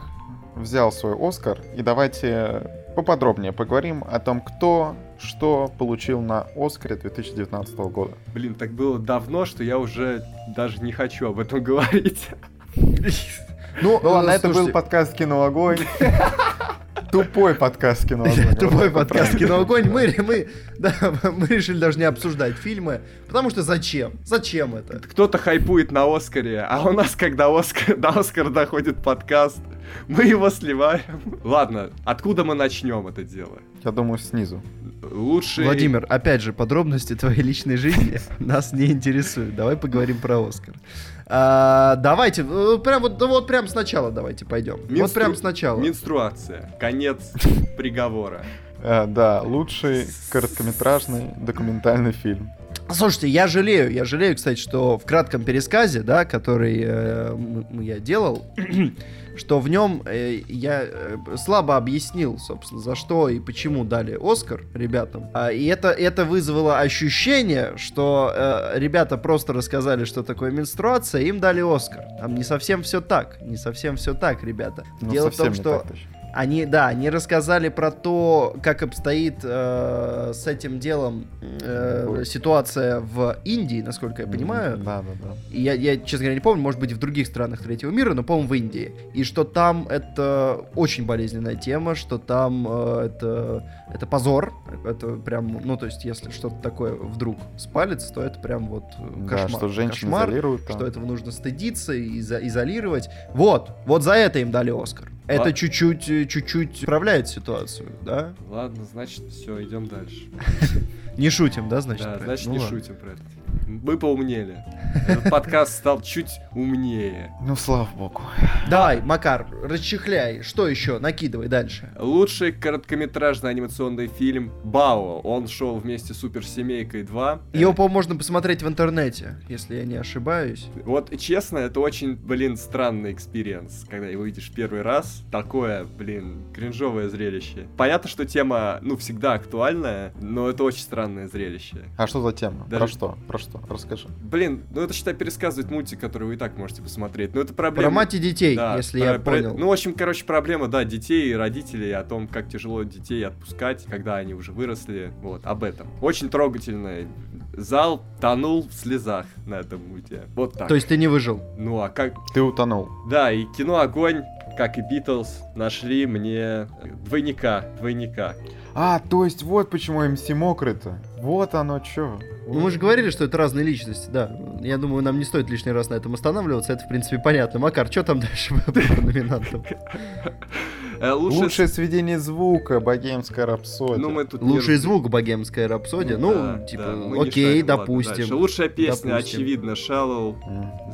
взял свой Оскар. И давайте поподробнее поговорим о том, кто что получил на Оскаре 2019 года. Блин, так было давно, что я уже даже не хочу об этом говорить. Ну, Ну, ладно, это был подкаст «Кино Огонь». Тупой подкаст «Кино Огонь». Тупой подкаст. «Кино Огонь». Мы, мы, да, мы решили даже не обсуждать фильмы, потому что зачем? Зачем это? Кто-то хайпует на Оскаре, а у нас, когда Оскар, до Оскара доходит подкаст, мы его сливаем. Ладно, откуда мы начнем это дело? Я думаю, снизу. Лучший... Владимир, опять же, подробности твоей личной жизни нас не интересуют. Давай поговорим про Оскар. А, давайте, э, прям вот, да вот прям сначала давайте пойдем. Вот прям сначала. Менструация. Конец приговора. Э, Да, лучший короткометражный документальный фильм. Слушайте, я жалею, я жалею, кстати, что в кратком пересказе, да, который э, я делал, что в нем э, я э, слабо объяснил, собственно, за что и почему дали Оскар ребятам. А, и это, это вызвало ощущение, что э, ребята просто рассказали, что такое менструация, и им дали Оскар. Там не совсем все так, не совсем все так, ребята. Ну, Дело в том, что так. Они, да, они рассказали про то, как обстоит э, с этим делом э, ситуация в Индии, насколько я понимаю. Да, да, да. И я, я, честно говоря, не помню, может быть, в других странах третьего мира, но, по-моему, в Индии. И что там это очень болезненная тема, что там э, это, это позор. Это прям, ну, то есть, если что-то такое вдруг спалится, то это прям вот э, Да, кошмар. что женщин Кошмар изолируют там. что этого нужно стыдиться и изо- изолировать. Вот, вот за это им дали Оскар. Это Ладно. чуть-чуть, э, чуть-чуть управляет ситуацию, да? Ладно, значит, все, идем дальше. Не шутим, да, значит? да, значит, Ну не шутим про это. Мы поумнели. Этот подкаст стал чуть умнее. Ну, слава богу. Давай, Макар, расчехляй. Что еще? Накидывай дальше. Лучший короткометражный анимационный фильм Бао. Он шел вместе с Суперсемейкой 2. Его, по-моему, можно посмотреть в интернете, если я не ошибаюсь. Вот честно, это очень, блин, странный experience, когда его видишь первый раз. Такое, блин, кринжовое зрелище. Понятно, что тема, ну, всегда актуальная, но это очень странное зрелище. А что за тема? Про Даже- что? Про что? Расскажи. Блин, ну это считай пересказывает мультик, который вы и так можете посмотреть. Но это Про проблема. мать и детей, Да, если про- я про- понял. Ну, в общем, короче, проблема, да, детей и родителей, о том, как тяжело детей отпускать, когда они уже выросли, вот, об этом. Очень трогательный. Зал тонул в слезах на этом мульте. Вот так. То есть ты не выжил. Ну, а как... Ты утонул. Да, и кино «Огонь», как и «Битлз», нашли мне двойника, двойника. А, то есть вот почему МС мокрый-то. Вот оно чё. Ну, мы же говорили, что это разные личности, да. Я думаю, нам не стоит лишний раз на этом останавливаться. Это, в принципе, понятно. Макар, что там дальше по номинантам? Э, лучше... Лучшее сведение звука, богемская рапсодия. Ну, мы тут не Лучший звук богемская рапсодия. Ну, типа, да, мы не окей, допустим. дальше. Лучшая песня, Допустим. очевидно, «Shallow».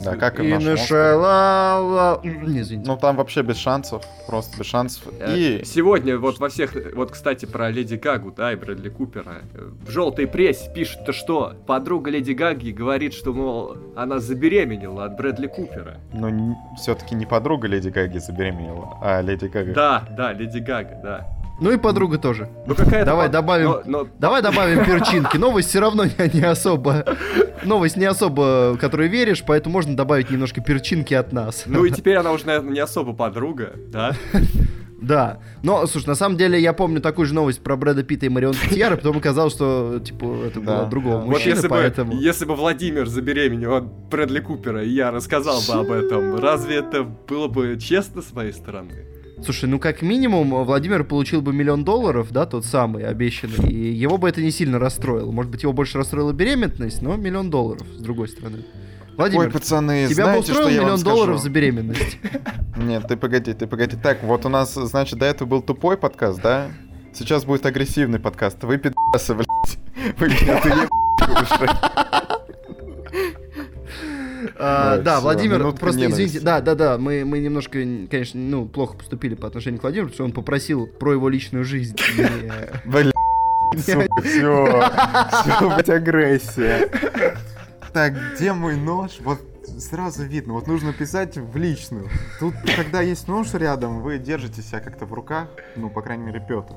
Да, как и нашла... Не, извините. Ну, там вообще без шансов. Просто без шансов. Э, И... Сегодня вот во всех, вот, кстати, про Леди Гагу, да, и Брэдли Купера. Э, В желтой прессе пишут-то что? Подруга Леди Гаги говорит, что, мол, она забеременела от Брэдли Купера. Ну, все-таки не подруга Леди Гаги забеременела, а Леди Гага. Да, да, Леди Гага, да. Ну и подруга тоже. Ну какая-то... Давай под- добавим- но- но- Давай добавим перчинки. Новость все равно не, не особо... Новость не особо, которой веришь, поэтому можно добавить немножко перчинки от нас. Ну и теперь она уже, наверное, не особо подруга, да? Да. Но, слушай, на самом деле я помню такую же новость про Брэда Питта и Марион Котьяра, потом оказалось, что, типа, это было другого мужчины, если бы, поэтому... если бы Владимир забеременел от Брэдли Купера, и я рассказал бы об этом, разве это было бы честно с моей стороны? Слушай, ну как минимум Владимир получил бы миллион долларов, да, тот самый обещанный, и его бы это не сильно расстроило. Может быть, его больше расстроила беременность, но миллион долларов, с другой стороны. Владимир, Ой, пацаны, тебя бы знаете, устроил что я вам миллион долларов за беременность? Нет, ты погоди, ты погоди. Так, вот у нас, значит, до этого был тупой подкаст, да? Сейчас будет агрессивный подкаст. Вы пидасы, блядь. Вы меня А, Да, Владимир, просто извините, да, да, да, мы, мы немножко, конечно, ну, плохо поступили по отношению к Владимиру, потому что он попросил про его личную жизнь. сука, все. Все, блядь, агрессия. Так, где мой нож? Вот сразу видно, вот нужно писать в личную. Тут, когда есть нож рядом, вы держите себя как-то в руках, ну, по крайней мере, Петр.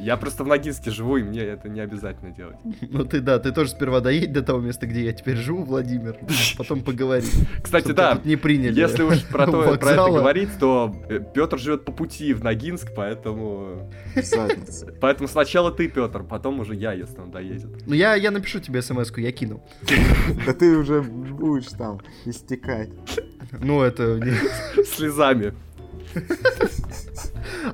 Я просто в Ногинске живу, и мне это не обязательно делать. Ну ты да, ты тоже сперва доедь до того места, где я теперь живу, Владимир. Потом поговорим. Кстати, да, не приняли. если уж про, то- про это говорить, то Петр живет по пути в Ногинск, поэтому... Задница. Поэтому сначала ты, Петр, потом уже я, если он доедет. Ну я, я напишу тебе смс-ку, я кину. Да ты уже будешь там истекать. Ну это... не- Слезами.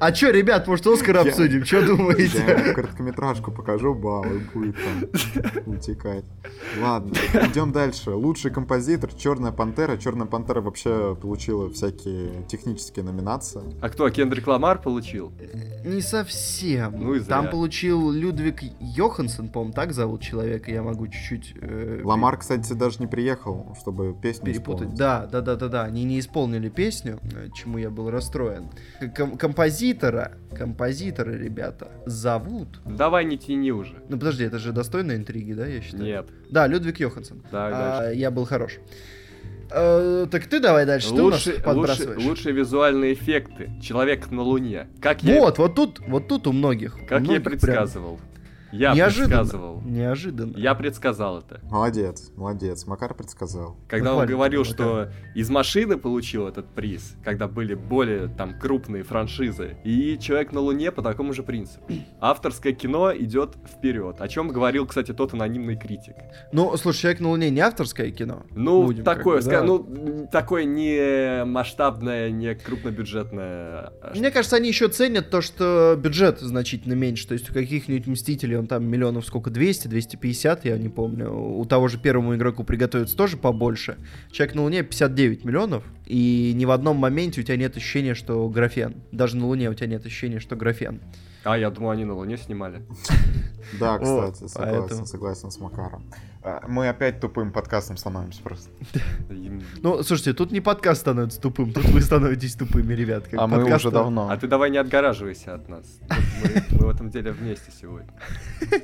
А чё, ребят, может Оскар Я- обсудим? Чё Я думаете? ему короткометражку покажу, бал, и будет там утекать. Ладно, идем дальше. Лучший композитор Черная пантера. Черная пантера вообще получила всякие технические номинации. А кто, Кендрик Ламар получил? Не совсем. Ну и зря. Там получил Людвиг Йоханссон, по-моему, так зовут человека. Я могу чуть-чуть... э, Ламар, кстати, даже не приехал, чтобы песню перепутать. исполнить. Да, да, да, да, да. Они не исполнили песню, э, чему я был расстроен. Ком- композитора, композитора, ребята, зовут. Давай не тяни уже. Ну подожди, это же достойная интриги, да, я считаю? Нет. Да, Людвиг Йоханссон. Давай А, дальше. я был хорош. Э, так ты давай дальше, ты у нас Лучше- лучше- визуальные эффекты. Человек на Луне. Как я, Вот, вот тут, вот тут у многих. у как я многих прям предсказывал. Я Неожиданно. предсказывал. Неожиданно. Я предсказал это. Молодец, молодец. Макар предсказал. Когда он Буквально говорил, такой, что из машины получил этот приз, когда были более там крупные франшизы, и человек на Луне по такому же принципу. Авторское кино идет вперед. О чем говорил, кстати, тот анонимный критик. Ну, слушай, «Человек на Луне» не авторское кино? Ну, Будем такое, как бы, ска- да. ну, такое не масштабное, не крупнобюджетное. а Мне кажется, они еще ценят то, что бюджет значительно меньше. То есть у каких-нибудь Мстителей он там миллионов сколько, 200, 250, я не помню. У того же первому игроку приготовиться тоже побольше. Человек на Луне 59 миллионов, и ни в одном моменте у тебя нет ощущения, что графен. Даже на Луне у тебя нет ощущения, что графен. А, я думал, они на Луне снимали. Да, кстати, согласен, согласен с Макаром. А, Мы опять тупым подкастом становимся просто. Ну, слушайте, тут не подкаст становится тупым, тут вы становитесь тупыми, ребят. А мы уже давно. А ты давай не отгораживайся от нас. Мы в этом деле вместе сегодня.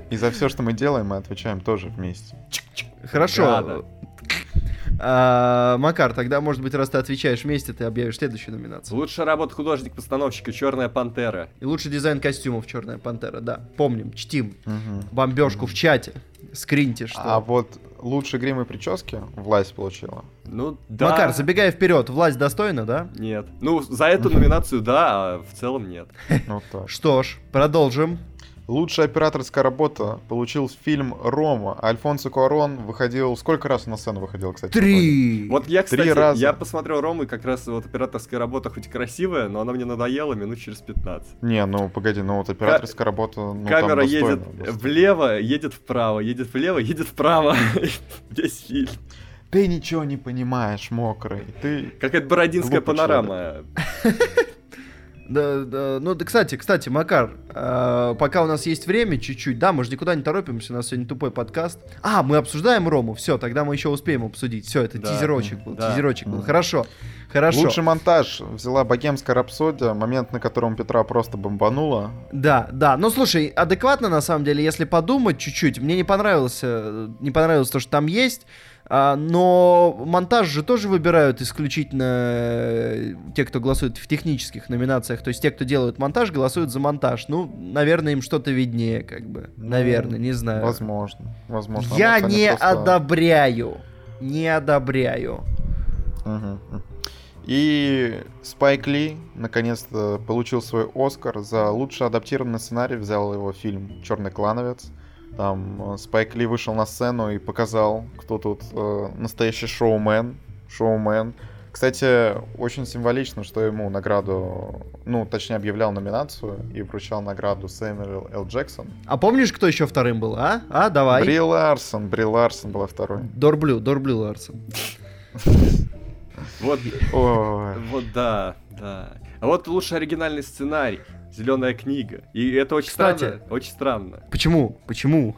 И за все, что мы делаем, мы отвечаем тоже вместе. Хорошо. А, Макар, тогда, может быть, раз ты отвечаешь вместе, ты объявишь следующую номинацию. Лучшая работа художник-постановщика Черная пантера. И лучший дизайн костюмов Черная Пантера, да. Помним, чтим. Мгм. Бомбежку в чате. Скриньте, что. А вот лучший грим и прически власть получила. Ну да. Макар, забегая вперед, власть достойна, да? Нет. Ну, за эту номинацию да, а в целом нет. Вот так. Что ж, продолжим. Лучшая операторская работа получил фильм «Рома». Альфонсо Куарон выходил... Сколько раз на сцену выходил, кстати? Три. Вот я, Три кстати, раза. я посмотрел Рому, и как раз вот операторская работа хоть и красивая, но она мне надоела минут через 15. Не, ну погоди, ну вот операторская работа... Ну, там Камера достойно, едет достойно. влево, едет вправо, едет влево, едет вправо. Весь фильм. Ты ничего не понимаешь, мокрый. Ты... Какая-то бородинская панорама. Да, да, ну, да, кстати, кстати, Макар, э, пока у нас есть время чуть-чуть, да, мы же никуда не торопимся, у нас сегодня тупой подкаст. А, мы обсуждаем Рому, все, тогда мы еще успеем обсудить. Все, это Да, тизерочек был, да. тизерочек был. Хорошо, хорошо. Лучший монтаж взяла «Богемская рапсодия», момент, на котором Петра просто бомбануло. Да, да. Ну слушай, адекватно на самом деле, если подумать чуть-чуть, мне не понравилось, не понравилось то, что там есть. А, но монтаж же тоже выбирают исключительно э, те, кто голосует в технических номинациях. То есть те, кто делают монтаж, голосуют за монтаж. Ну, наверное, им что-то виднее, как бы. Ну, наверное, не знаю. Возможно, возможно. Я не просто- одобряю. Не одобряю. Мгм. И Спайк Ли наконец-то получил свой Оскар за лучший адаптированный сценарий, взял его фильм «Черный клановец». Там э, Спайк Ли вышел на сцену и показал, кто тут э, настоящий шоумен. Шоумен. Кстати, очень символично, что ему награду, ну, точнее, объявлял номинацию и вручал награду Сэмюэл Л. Джексон. А помнишь, кто еще вторым был, а? А, давай. Бри Ларсон, Бри Ларсон была второй. Дорблю, Дорблю Ларсон. Вот, Ой. вот да, да. А вот лучший оригинальный сценарий. Зеленая книга. И это очень Кстати. странно. Очень странно. Почему? Почему?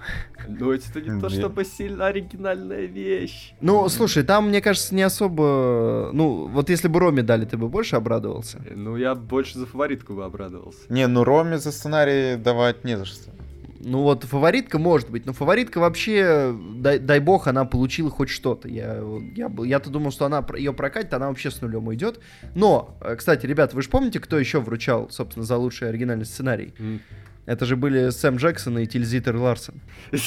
Ну, это не то чтобы сильно оригинальная вещь. Ну, слушай, там, мне кажется, не особо... Ну, вот если бы Роме дали, ты бы больше обрадовался? Ну, я больше за фаворитку бы обрадовался. Не, ну Роме за сценарий давать не за что. Ну вот фаворитка может быть, но фаворитка вообще, дай, дай бог, она получила хоть что-то. Я, я, я-то думал, что она ее прокатит, она вообще с нулем уйдет. Но, э, кстати, ребят, вы же помните, кто еще вручал, собственно, за лучший оригинальный сценарий? М, Это же были Сэм Джексон и Тильзитер Ларсон.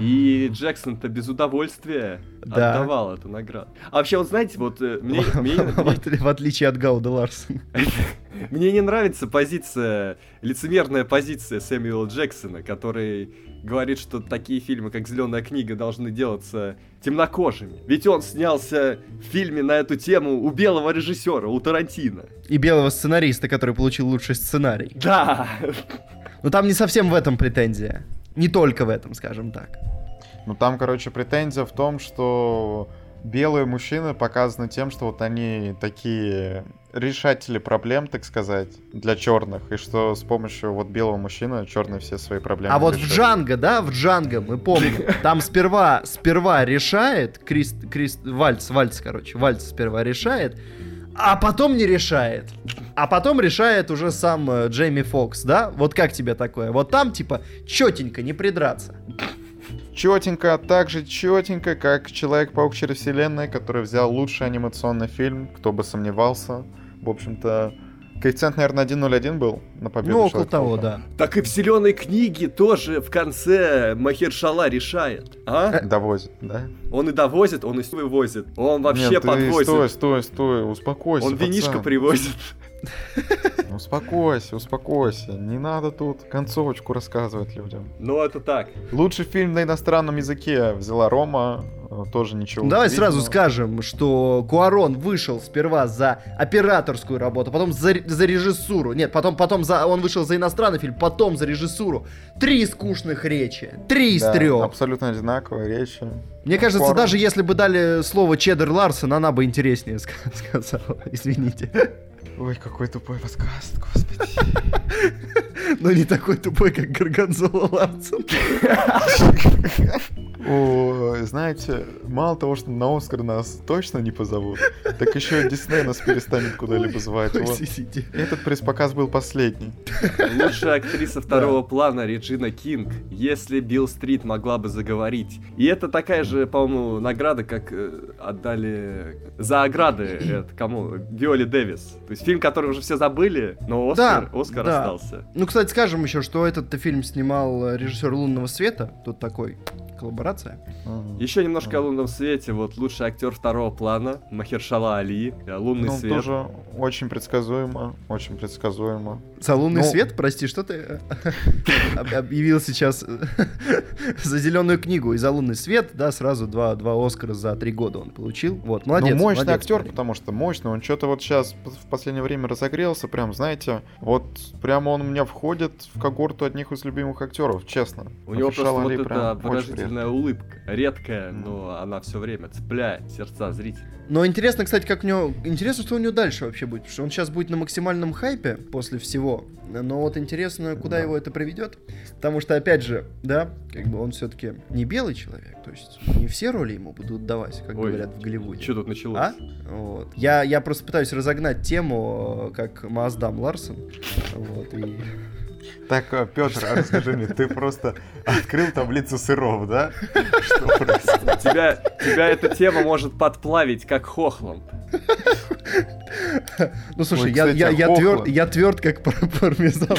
И Джексон-то без удовольствия Да. отдавал эту награду. А вообще, вот знаете, вот э, мне, мне- В мне- отли- в отличие от Гауда Ларсона. Мне не нравится позиция, лицемерная позиция Сэмюэла Джексона, который говорит, что такие фильмы, как «Зеленая книга», должны делаться темнокожими. Ведь он снялся в фильме на эту тему у белого режиссера, у Тарантино. И белого сценариста, который получил лучший сценарий. Да! Но там не совсем в этом претензия. Не только в этом, скажем так. Ну там, короче, претензия в том, что белые мужчины показаны тем, что вот они такие решатели проблем, так сказать, для черных, и что с помощью вот белого мужчины черные все свои проблемы А вот в решают. Джанго, да, в Джанго, мы помним, там сперва, сперва решает, Крист, Крист, Вальц, Вальц, короче, Вальц сперва решает, а потом не решает. А потом решает уже сам э, Джейми Фокс, да? Вот как тебе такое? Вот там, типа, четенько, не придраться. Четенько, так же четенько, как Человек-паук через вселенной, который взял лучший анимационный фильм, кто бы сомневался. В общем-то, коэффициент, наверное, 1.01 был на победу Ну, около того, да. Так и в «Зеленой книге» тоже в конце Махершала решает, а? Довозит, да? Он и довозит, он и вывозит. Он вообще Нет, подвозит. Стой, стой, стой, успокойся. он винишко пацан. привозит. Успокойся, успокойся. Не надо тут концовочку рассказывать людям. Ну, это так. Лучший фильм на иностранном языке взяла Рома. э, Тоже ничего. Давай сразу скажем, что Куарон вышел сперва за операторскую работу, потом за, за режиссуру. Нет, потом, потом за, он вышел за иностранный фильм, потом за режиссуру. Три скучных речи. Три из Да, трех. Абсолютно одинаковые речи. Мне кажется, Куарон. даже если бы дали слово Чеддер Ларсон, она бы интереснее ска- сказала. Извините. Ой, какой тупой подкаст, господи. Но не такой тупой, как Гарганзола Ларсон. Ой, знаете, мало того, что на Оскар нас точно не позовут, так еще и Дисней нас перестанет куда-либо звать. Вот. Этот пресс-показ был последний. Лучшая актриса второго плана Реджина Кинг, если Билл Стрит могла бы заговорить. И это такая же, по-моему, награда, как э, отдали за ограды это, кому? Виоле Дэвис. То есть фильм, который уже все забыли, но Оскар, Да, Оскар да. остался. Ну, кстати, скажем еще, что этот фильм снимал э, режиссер «Лунного света». Тут такой коллаборация. М. Еще немножко о лунном свете. Вот лучший актер второго плана Махершала Али, э, лунный Ну, свет. тоже очень предсказуемо, очень предсказуемо. За лунный Ну- свет, прости, что ты э, об- объявил сейчас э, за зеленую книгу и за лунный свет, да, сразу два, два Оскара за три года он получил. Вот, молодец. ну, мощный молодец, актер, парень. потому что мощный. Он что-то вот сейчас в последнее время разогрелся, прям, знаете, вот прямо он у меня входит в когорту одних из любимых актеров, честно. У него Махершала просто вот Али эта прям очень выразительная улыбка. Редкая, но она все время цепляет сердца зрителей. Но интересно, кстати, как у него... Интересно, что у него дальше вообще будет. Потому что он сейчас будет на максимальном хайпе после всего. Но вот интересно, куда Да. его это приведет. Потому что, опять же, да, как бы он все-таки не белый человек. То есть не все роли ему будут давать, как Ой, говорят в Голливуде. Что тут началось? А? Вот. Я, я просто пытаюсь разогнать тему, э, как Маздам Ларсон. Вот, и... Так, Петр, расскажи мне, ты просто открыл таблицу сыров, да? Что происходит? Тебя, тебя эта тема может подплавить, как хохлом. Ну, слушай, Ой, я, кстати, я, а я, Хохла? тверд, я тверд, как пар- пармезан.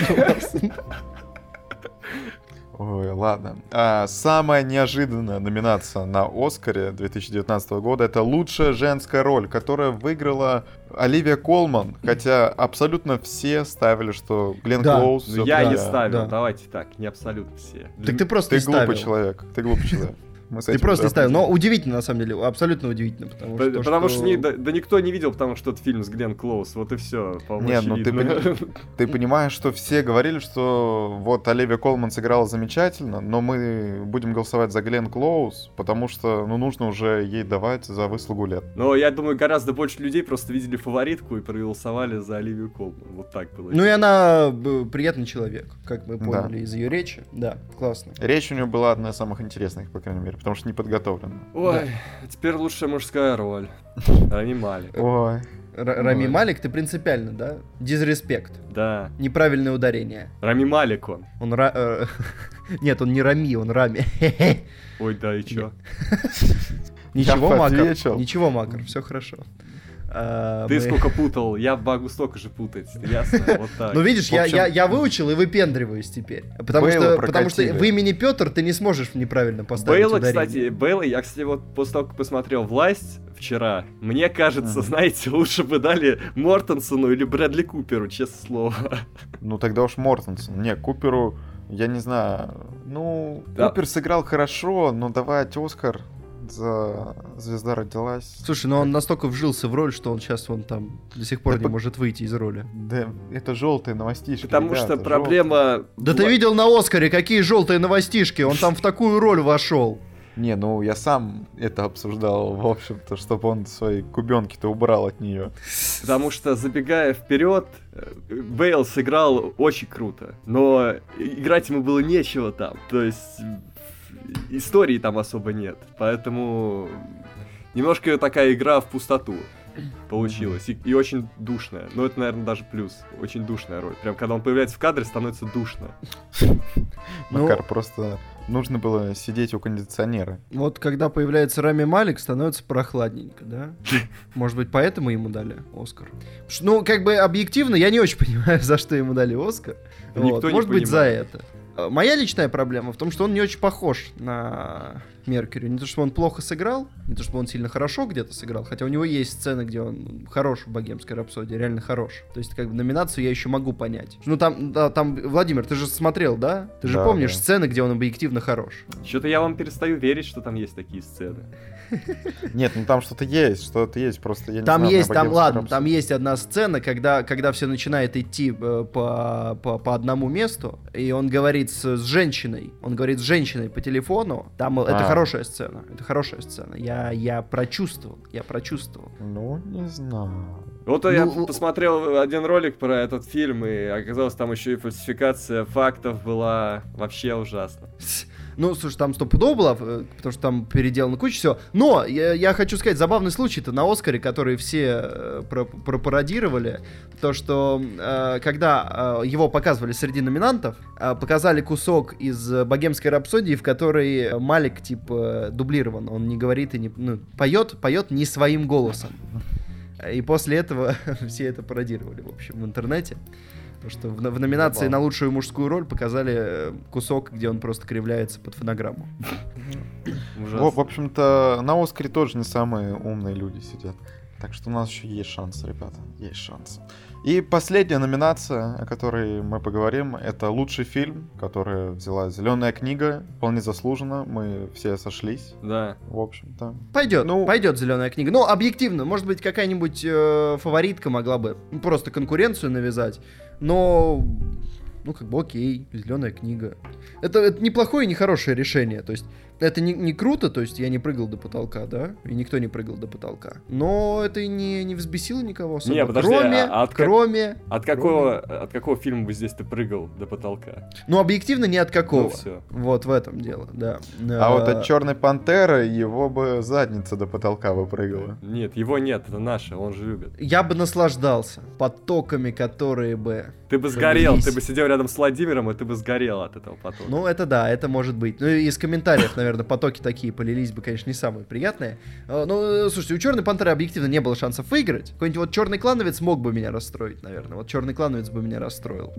Ой, ладно. А, самая неожиданная номинация на Оскаре 2019 года это лучшая женская роль, которая выиграла Оливия Колман, хотя абсолютно все ставили, что Глен Да. Клоуз. Всё-таки- я не ставил, да. давайте так, не абсолютно все. Так ты просто Ты не ставил. глупый человек, ты глупый человек. Мы с Ты просто ставил. Но удивительно, на самом деле. Абсолютно удивительно. Потому, что, Потому что, не- да, да никто не видел, потому что этот фильм с Глен Клоуз, вот и все, Не, ну ты очевидно. Ты понимаешь, что все говорили, что вот Оливия Колман сыграла замечательно, но мы будем голосовать за Глен Клоуз, потому что, ну, нужно уже ей давать за выслугу лет. Но я думаю, гораздо больше людей просто видели фаворитку и проголосовали за Оливию Колман. Вот так было. Ну и она б, приятный человек, как мы Да. поняли из ее речи. Да, классно. Речь у нее была одна из самых интересных, по крайней мере, потому что не подготовлена. Ой, теперь лучшая мужская роль. Рами Малик. Ой, Р- Рами Ой. Малик, ты принципиально, да? Дизреспект. Да. Неправильное ударение. Рами Малик он. Он ра... э, Нет, он не Рами, он Рами. Ой, да и чё? Ничего, Макар. Ничего, Макар, все хорошо. А, Ты мы- сколько путал, я могу столько же путать, ясно? Вот так. Ну видишь, В я, общем- я, я выучил и выпендриваюсь теперь. Потому Бейла что, потому что в имени Петр ты не сможешь неправильно поставить Бейла, ударение. кстати, Бейла, я, кстати, вот после того, как посмотрел «Власть» вчера, мне кажется, Мгм. знаете, лучше бы дали Мортенсону или Брэдли Куперу, честное слово. Ну тогда уж Мортенсон. Не, Куперу, я не знаю. Ну, Да. Купер сыграл хорошо, но давать Оскар за «Звезда родилась». Слушай, ну он настолько вжился в роль, что он сейчас вон там до сих пор Да не по- может выйти из роли. Да, это желтые новостишки. Потому ребята, что проблема... Да ты видел на Оскаре, какие желтые новостишки, он там в такую роль вошел. Не, ну я сам это обсуждал, в общем-то, чтобы он свои кубенки-то убрал от нее. Потому что, забегая вперед, э, Бейл сыграл очень круто, но играть ему было нечего там, то есть истории там особо нет, поэтому немножко такая игра в пустоту получилась, и, и очень душная, но это, наверное, даже плюс, очень душная роль, прям когда он появляется в кадре, становится душно. Ну- Макар, просто нужно было сидеть у кондиционера. Вот когда появляется Рами Малик, становится прохладненько, да? Может быть, поэтому ему дали Оскар? Ну, как бы объективно, я не очень понимаю, за что ему дали Оскар. Вот, никто не Может быть, за это. А, Моя личная проблема в том, что он не очень похож на Меркьюри. Не то, что он плохо сыграл, не то, что он сильно хорошо где-то сыграл, хотя у него есть сцены, где он хорош в богемской рапсодии, реально хорош. То есть, как бы номинацию я еще могу понять. Ну, там, да, там, Владимир, ты же смотрел, да? Ты же Да, помнишь да. сцены, где он объективно хорош. Что-то я вам перестаю верить, что там есть такие сцены. Нет, ну там что-то есть, что-то есть, просто я не Там знаю, на есть, там, «Богемском ладно, рапсодии». там есть одна сцена, когда, когда все начинает идти э, по, по, по одному месту, и он говорит с, с женщиной, он говорит с женщиной по телефону, там э, это А. хорошая сцена, это хорошая сцена, я, я прочувствовал, я прочувствовал. Ну, не знаю. Вот я Ну, посмотрел один ролик про этот фильм, и оказалось, там еще и фальсификация фактов была вообще ужасно. Ну, слушай, там стопудово было, э, потому что там переделано куча всего. Но я, я хочу сказать, забавный случай-то на Оскаре, который все э, про- пропародировали, то, что э, когда э, его показывали среди номинантов, э, показали кусок из э, «Богемской рапсодии», в которой Малик, типа, дублирован. Он не говорит и не... Ну, поет, поет не своим голосом. И после этого все это пародировали, в общем, в интернете. Потому что в, в номинации Забавно. на лучшую мужскую роль показали э, кусок, где он просто кривляется под фонограмму. В, в общем-то, на Оскаре тоже не самые умные люди сидят. Так что у нас еще есть шанс, ребята, есть шанс. И последняя номинация, о которой мы поговорим, это лучший фильм, который взяла Зеленая книга. Вполне заслуженно, мы все сошлись, Да. в общем-то. Пойдет, Ну- пойдет зеленая книга. Ну, объективно, может быть, какая-нибудь э, фаворитка могла бы ну, просто конкуренцию навязать. Но, ну, как бы окей, зеленая книга. Это, это неплохое и нехорошее решение. То есть, это не, не круто, то есть я не прыгал до потолка, да? И никто не прыгал до потолка. Но это и не, не взбесило никого особо. Не, подожди, кроме, а от как- кроме... От какого, от какого фильма бы здесь ты прыгал до потолка? Ну, объективно, не от какого. Ну все. Вот в этом дело, да. А вот Э, от Черной Пантеры его бы задница до потолка выпрыгала. Нет, его нет, это наше, он же любит. Я бы наслаждался потоками, которые бы... Ты бы сгорел, Завелись. ты бы сидел рядом с Владимиром, и ты бы сгорел от этого потока. Ну, это да, это может быть. Ну, и из комментариев, наверное, потоки такие полились бы, конечно, не самые приятные. Э, Ну, э, слушайте, у Черной Пантеры объективно не было шансов выиграть. Какой-нибудь вот Черный Клановец мог бы меня расстроить, наверное. Вот Черный Клановец бы меня расстроил.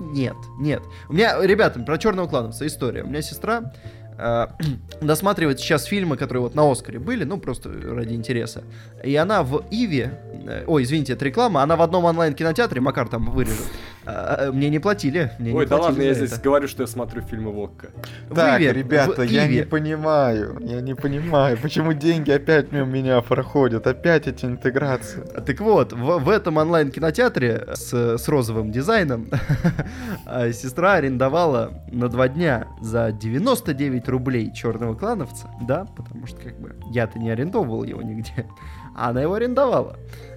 Нет, нет. У меня, ребята, про Черного Клановца история. У меня сестра э, досматривает сейчас фильмы, которые вот на Оскаре были, ну, просто ради интереса. И она в Иве, э, ой, извините, это реклама, она в одном онлайн-кинотеатре, Макар там вырежет, э, мне не платили. Мне не Ой, да платили ладно, я за здесь это. говорю, что я смотрю фильмы Вокка. Так, Иве, ребята, в я не Иве. понимаю, я не понимаю, почему деньги опять мимо меня проходят, опять эти интеграции. Так вот, в, в этом онлайн-кинотеатре с, с розовым дизайном а, сестра арендовала на два дня за 99 рублей черного клановца, да, потому что как бы я-то не арендовывал его нигде, а она его арендовала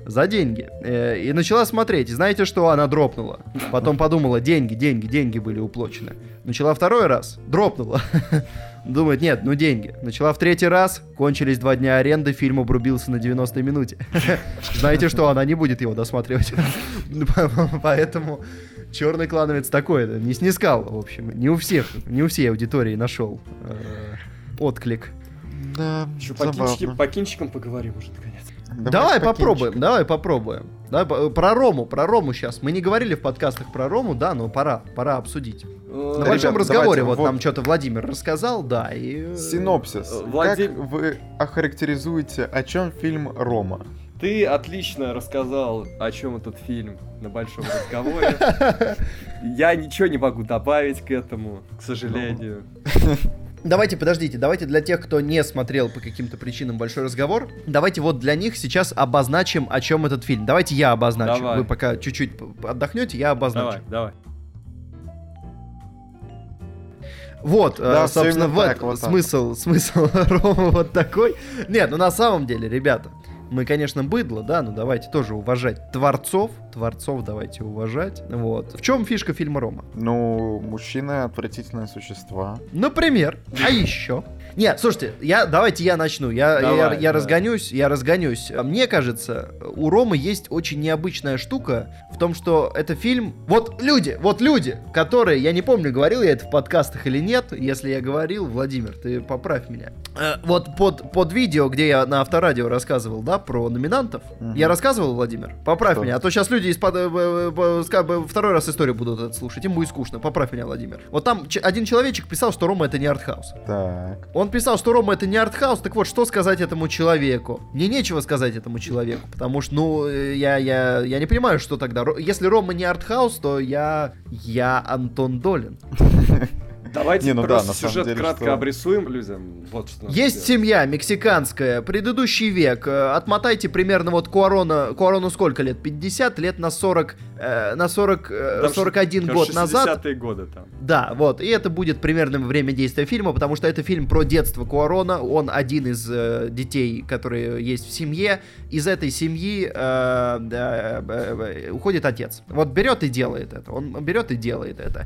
за деньги. Э, и начала смотреть. И знаете что? Она дропнула. Потом подумала, деньги, деньги, деньги были уплочены. Начала второй раз, дропнула. Думает, нет, ну деньги. Начала в третий раз, кончились два дня аренды, фильм обрубился на 90-й минуте. Знаете что, она не будет его досматривать. Поэтому черный клановец такой, не снискал, в общем. Не у всех, не у всей аудитории нашел э, отклик. Да, Еще по, кинчикам поговорим уже, Давай по попробуем, давай попробуем. Давай по- про Рому, про Рому сейчас. Мы не говорили в подкастах про Рому, да, но пора, пора обсудить. На Э, большом разговоре давайте, вот, вот. нам что-то Владимир рассказал, да, и... э, Синопсис. Э, Владим- Как вы охарактеризуете, о чем фильм Рома? Ты отлично рассказал, о чем этот фильм на большом разговоре. Я ничего не могу добавить к этому, к сожалению. Давайте, подождите, давайте для тех, кто не смотрел по каким-то причинам большой разговор, давайте вот для них сейчас обозначим, о чем этот фильм. Давайте я обозначу. Давай. Вы пока чуть-чуть отдохнете, я обозначу. Давай, давай. Вот, э, Да, собственно, именно в так, вот так. смысл, смысл Рома вот такой. Нет, ну на самом деле, ребята, мы, конечно, быдло, да, но давайте тоже уважать творцов, творцов давайте уважать. Вот. В чем фишка фильма Рома? Ну, мужчины отвратительные существа. Например, а еще? Нет, слушайте, я, давайте я начну. Я, Давай, я, я да. разгонюсь, я разгонюсь. Мне кажется, у Ромы есть очень необычная штука в том, что это фильм... Вот люди, вот люди, которые, я не помню, говорил я это в подкастах или нет. Если я говорил, Владимир, ты поправь меня. Э, вот под, под видео, где я на авторадио рассказывал, да, про номинантов. Мгм. Я рассказывал, Владимир? Поправь Что? меня, а то сейчас люди из-под, э, э, э, второй раз историю будут это слушать, им будет скучно. Поправь меня, Владимир. Вот там один человечек писал, что Рома это не артхаус. Так. Он писал, что Рома это не артхаус, так вот, что сказать этому человеку? Мне нечего сказать этому человеку, потому что, ну, э, я, я, я не понимаю, что тогда. Если Рома не артхаус, то я, я Антон Долин. Давайте Не, ну да, просто на самом сюжет деле, кратко что- обрисуем людям. Вот что Есть семья мексиканская, предыдущий век. Э, Отмотайте примерно вот Куарона, Куарону сколько лет? 50 лет на 40, э, на 40, э, Там 41 ш- год назад. 60-е годы там. Да, вот, и это будет примерно время действия фильма, потому что это фильм про детство Куарона, он один из э, детей, которые есть в семье, из этой семьи э, да, э, э, уходит отец. Вот берет и делает это, он берет и делает это.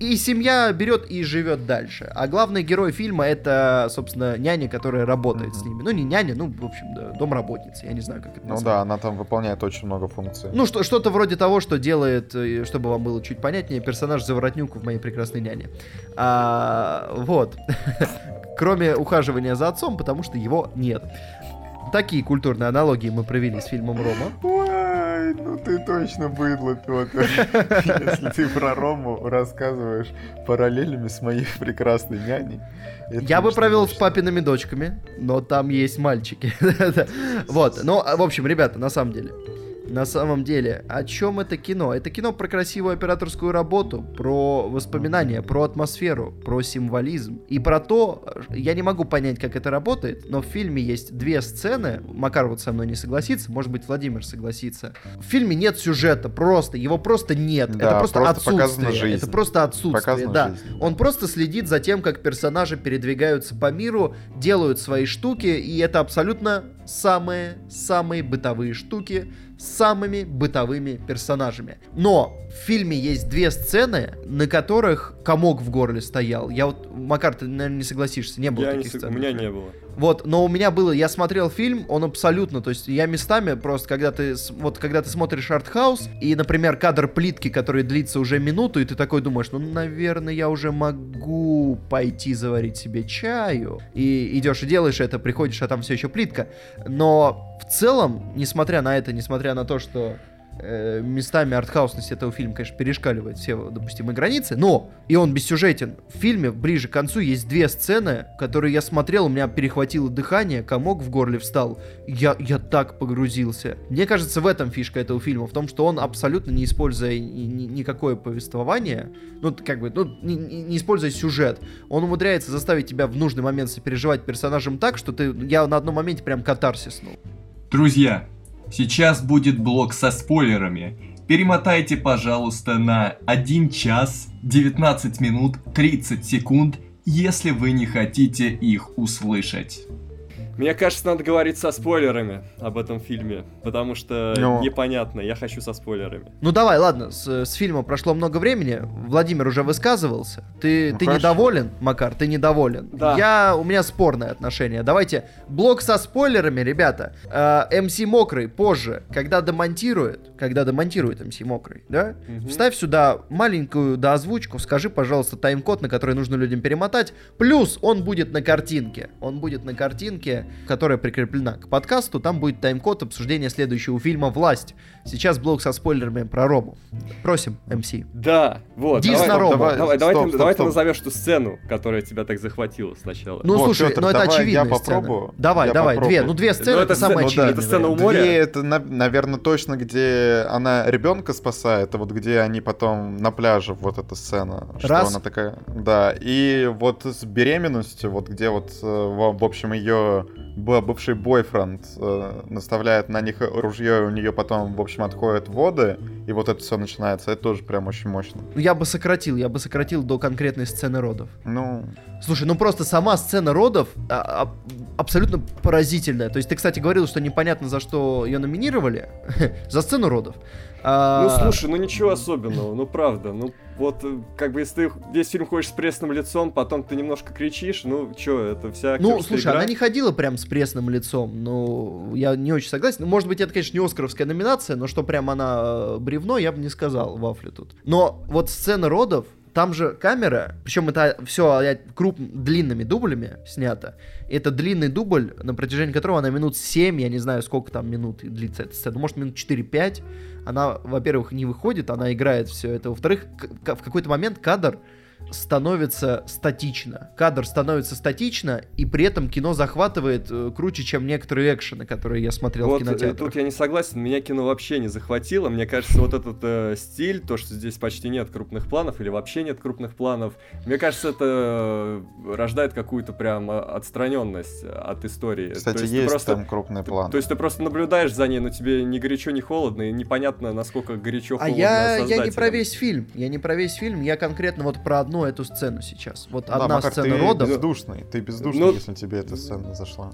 И семья берет и живет дальше. А главный герой фильма это, собственно, няня, которая работает с ними. Ну, не няня, ну, в общем, да, домработница, я не знаю, как это Ну назвать. да, она там выполняет очень много функций. Ну, что, что-то вроде того, что делает, э, чтобы вам было чуть понятнее, персонаж Заворотнюк в «Моей прекрасной няне». А, вот. Кроме ухаживания за отцом, потому что его нет. Такие культурные аналогии мы провели с фильмом «Рома». Ой, ну ты точно быдло, Петр. Если ты про Рому рассказываешь параллелями с моей прекрасной няней. Я бы провел с папиными дочками, но там есть мальчики. Вот, ну, в общем, ребята, на самом деле, на самом деле, о чем это кино? Это кино про красивую операторскую работу, про воспоминания, про атмосферу, про символизм. И про то, я не могу понять, как это работает, но в фильме есть две сцены, Макар вот со мной не согласится, может быть, Владимир согласится. В фильме нет сюжета, просто, его просто нет. Да, это просто, просто отсутствие. жизнь. Это просто отсутствие, Показана да. жизнь. Он просто следит за тем, как персонажи передвигаются по миру, делают свои штуки, и это абсолютно самые-самые бытовые штуки самыми бытовыми персонажами. Но в фильме есть две сцены, на которых комок в горле стоял. Я вот, Макар, ты, наверное, не согласишься, не было Я не таких сог- сцен. У меня не было. Вот, но у меня было, я смотрел фильм, он абсолютно, то есть я местами просто, когда ты, вот когда ты смотришь артхаус, и, например, кадр плитки, который длится уже минуту, и ты такой думаешь, ну, наверное, я уже могу пойти заварить себе чаю, и идешь и делаешь это, приходишь, а там все еще плитка, но в целом, несмотря на это, несмотря на то, что э, местами артхаусность этого фильма, конечно, перешкаливает все допустимые границы, но и он бессюжетен. В фильме ближе к концу есть две сцены, которые я смотрел, у меня перехватило дыхание, комок в горле встал. Я, я так погрузился. Мне кажется, в этом фишка этого фильма, в том, что он абсолютно не используя ни- ни- никакое повествование, ну, как бы, ну, не, не- используя сюжет, он умудряется заставить тебя в нужный момент сопереживать персонажем так, что ты, я на одном моменте прям катарсиснул. Друзья, сейчас будет блок со спойлерами. Перемотайте, пожалуйста, на 1 час 19 минут 30 секунд, если вы не хотите их услышать. Мне кажется, надо говорить со спойлерами об этом фильме, потому что Ну. непонятно, я хочу со спойлерами. Ну давай, ладно, с, с фильма прошло много времени. Владимир уже высказывался. Ты, Ну, ты хорошо. недоволен, Макар, ты недоволен. Да. Я, у меня спорное отношение. Давайте блок со спойлерами, ребята. Э, МС Мокрый позже, когда демонтирует, когда демонтирует МС Мокрый, да? Мгм. Вставь сюда маленькую доозвучку, скажи, пожалуйста, тайм-код, на который нужно людям перемотать. Плюс он будет на картинке. Он будет на картинке. Которая прикреплена к подкасту. Там будет тайм-код обсуждения следующего фильма «Власть». Сейчас блок со спойлерами про Рому. Просим, MC. Да, вот. Дис давай, на Рому. Давай, давай, давай Стоп, ты, стоп, давай ты стоп. назовешь ту сцену, которая тебя так захватила сначала. Ну, Вот, слушай, Пётр, ну это давай очевидная я сцена. попробую. Давай, Я давай, попробую. две. Ну, две сцены, Ну, это, это самое сцена- очевидное. это сцена у моря. Две это, наверное, точно, где она ребенка спасает, это вот где они потом на пляже, вот эта сцена. Что Раз. она такая, да. И вот с беременностью, вот где вот, э, в общем, ее бывший бойфренд э, наставляет на них ружье, и у нее потом, в общем, отходят воды, и вот это все начинается. Это тоже прям очень мощно. Ну, Я бы сократил, я бы сократил до конкретной сцены родов. Ну, Слушай, ну просто сама сцена родов а, а, абсолютно поразительная. То есть ты, кстати, говорил, что непонятно, за что ее номинировали. за сцену родов. А, Ну слушай, ну ничего особенного, ну правда, ну вот э, как бы если ты весь фильм ходишь с пресным лицом, потом ты немножко кричишь, ну чё, это вся Ну, слушай, игра. она не ходила прям с пресным лицом. Ну, я не очень согласен. Ну, Может быть, это, конечно, не Оскаровская номинация, но что прям она э, бревно, я бы не сказал, вафли тут. Но вот сцена родов, там же камера, причем это все круп длинными дублями снято. И это длинный дубль, на протяжении которого она минут 7, я не знаю, сколько там минут длится эта сцена, может, минут 4-5. Она, во-первых, не выходит, она играет все это. Во-вторых, в какой-то момент кадр становится статично. Кадр становится статично, и при этом кино захватывает э, круче, чем некоторые экшены, которые я смотрел в Вот э, кинотеатрах. тут я не согласен, меня кино вообще не захватило. Мне кажется, вот этот э, стиль, то, что здесь почти нет крупных планов или вообще нет крупных планов, мне кажется, это э, рождает какую-то прям отстраненность от истории. кстати, То ты есть просто- там крупный ты- план. То есть ты просто наблюдаешь за ней, но тебе ни горячо, ни холодно, и непонятно, насколько горячо, А холодно я, я не про весь фильм. Я не про весь фильм, я конкретно вот про одну эту сцену сейчас. Вот Да, одна Макар, сцена ты родов. бездушный, ты бездушный, Ну- если тебе эта сцена зашла.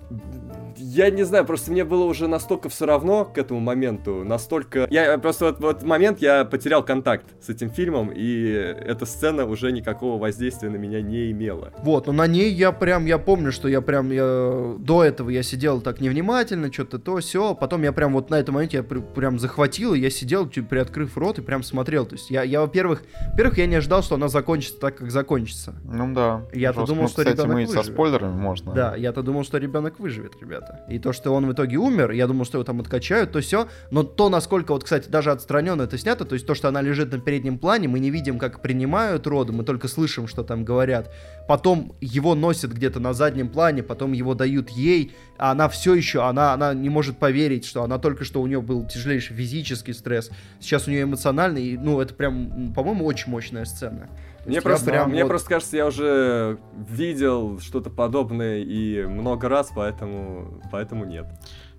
Я не знаю, просто мне было уже настолько все равно к этому моменту, настолько... Я просто вот в этот момент я потерял контакт с этим фильмом, и эта сцена уже никакого воздействия на меня не имела. Вот, но на ней я прям, я помню, что я прям, я, до этого я сидел так невнимательно, что-то то, все, потом я прям вот на этом моменте я при- прям захватил, и я сидел, чуть приоткрыв рот, и прям смотрел. То есть я, я во-первых, во-первых, я не ожидал, что она закончится так, как закончится. Ну да. Я-то думал, Ну, что кстати, ребенок мы и со выживет. спойлерами можно. Да, я-то думал, что ребенок выживет, ребята. И то, что он в итоге умер, я думал, что его там откачают, то все. Но то, насколько вот, кстати, даже отстраненно это снято, то есть то, что она лежит на переднем плане, мы не видим, как принимают роды, мы только слышим, что там говорят. Потом его носят где-то на заднем плане, потом его дают ей, а она все еще, она, она не может поверить, что она только что у нее был тяжелейший физический стресс, сейчас у нее эмоциональный, и, ну, это прям, по-моему, очень мощная сцена. Мне просто, прям мне вот- просто кажется, я уже видел что-то подобное и много раз, поэтому, поэтому нет.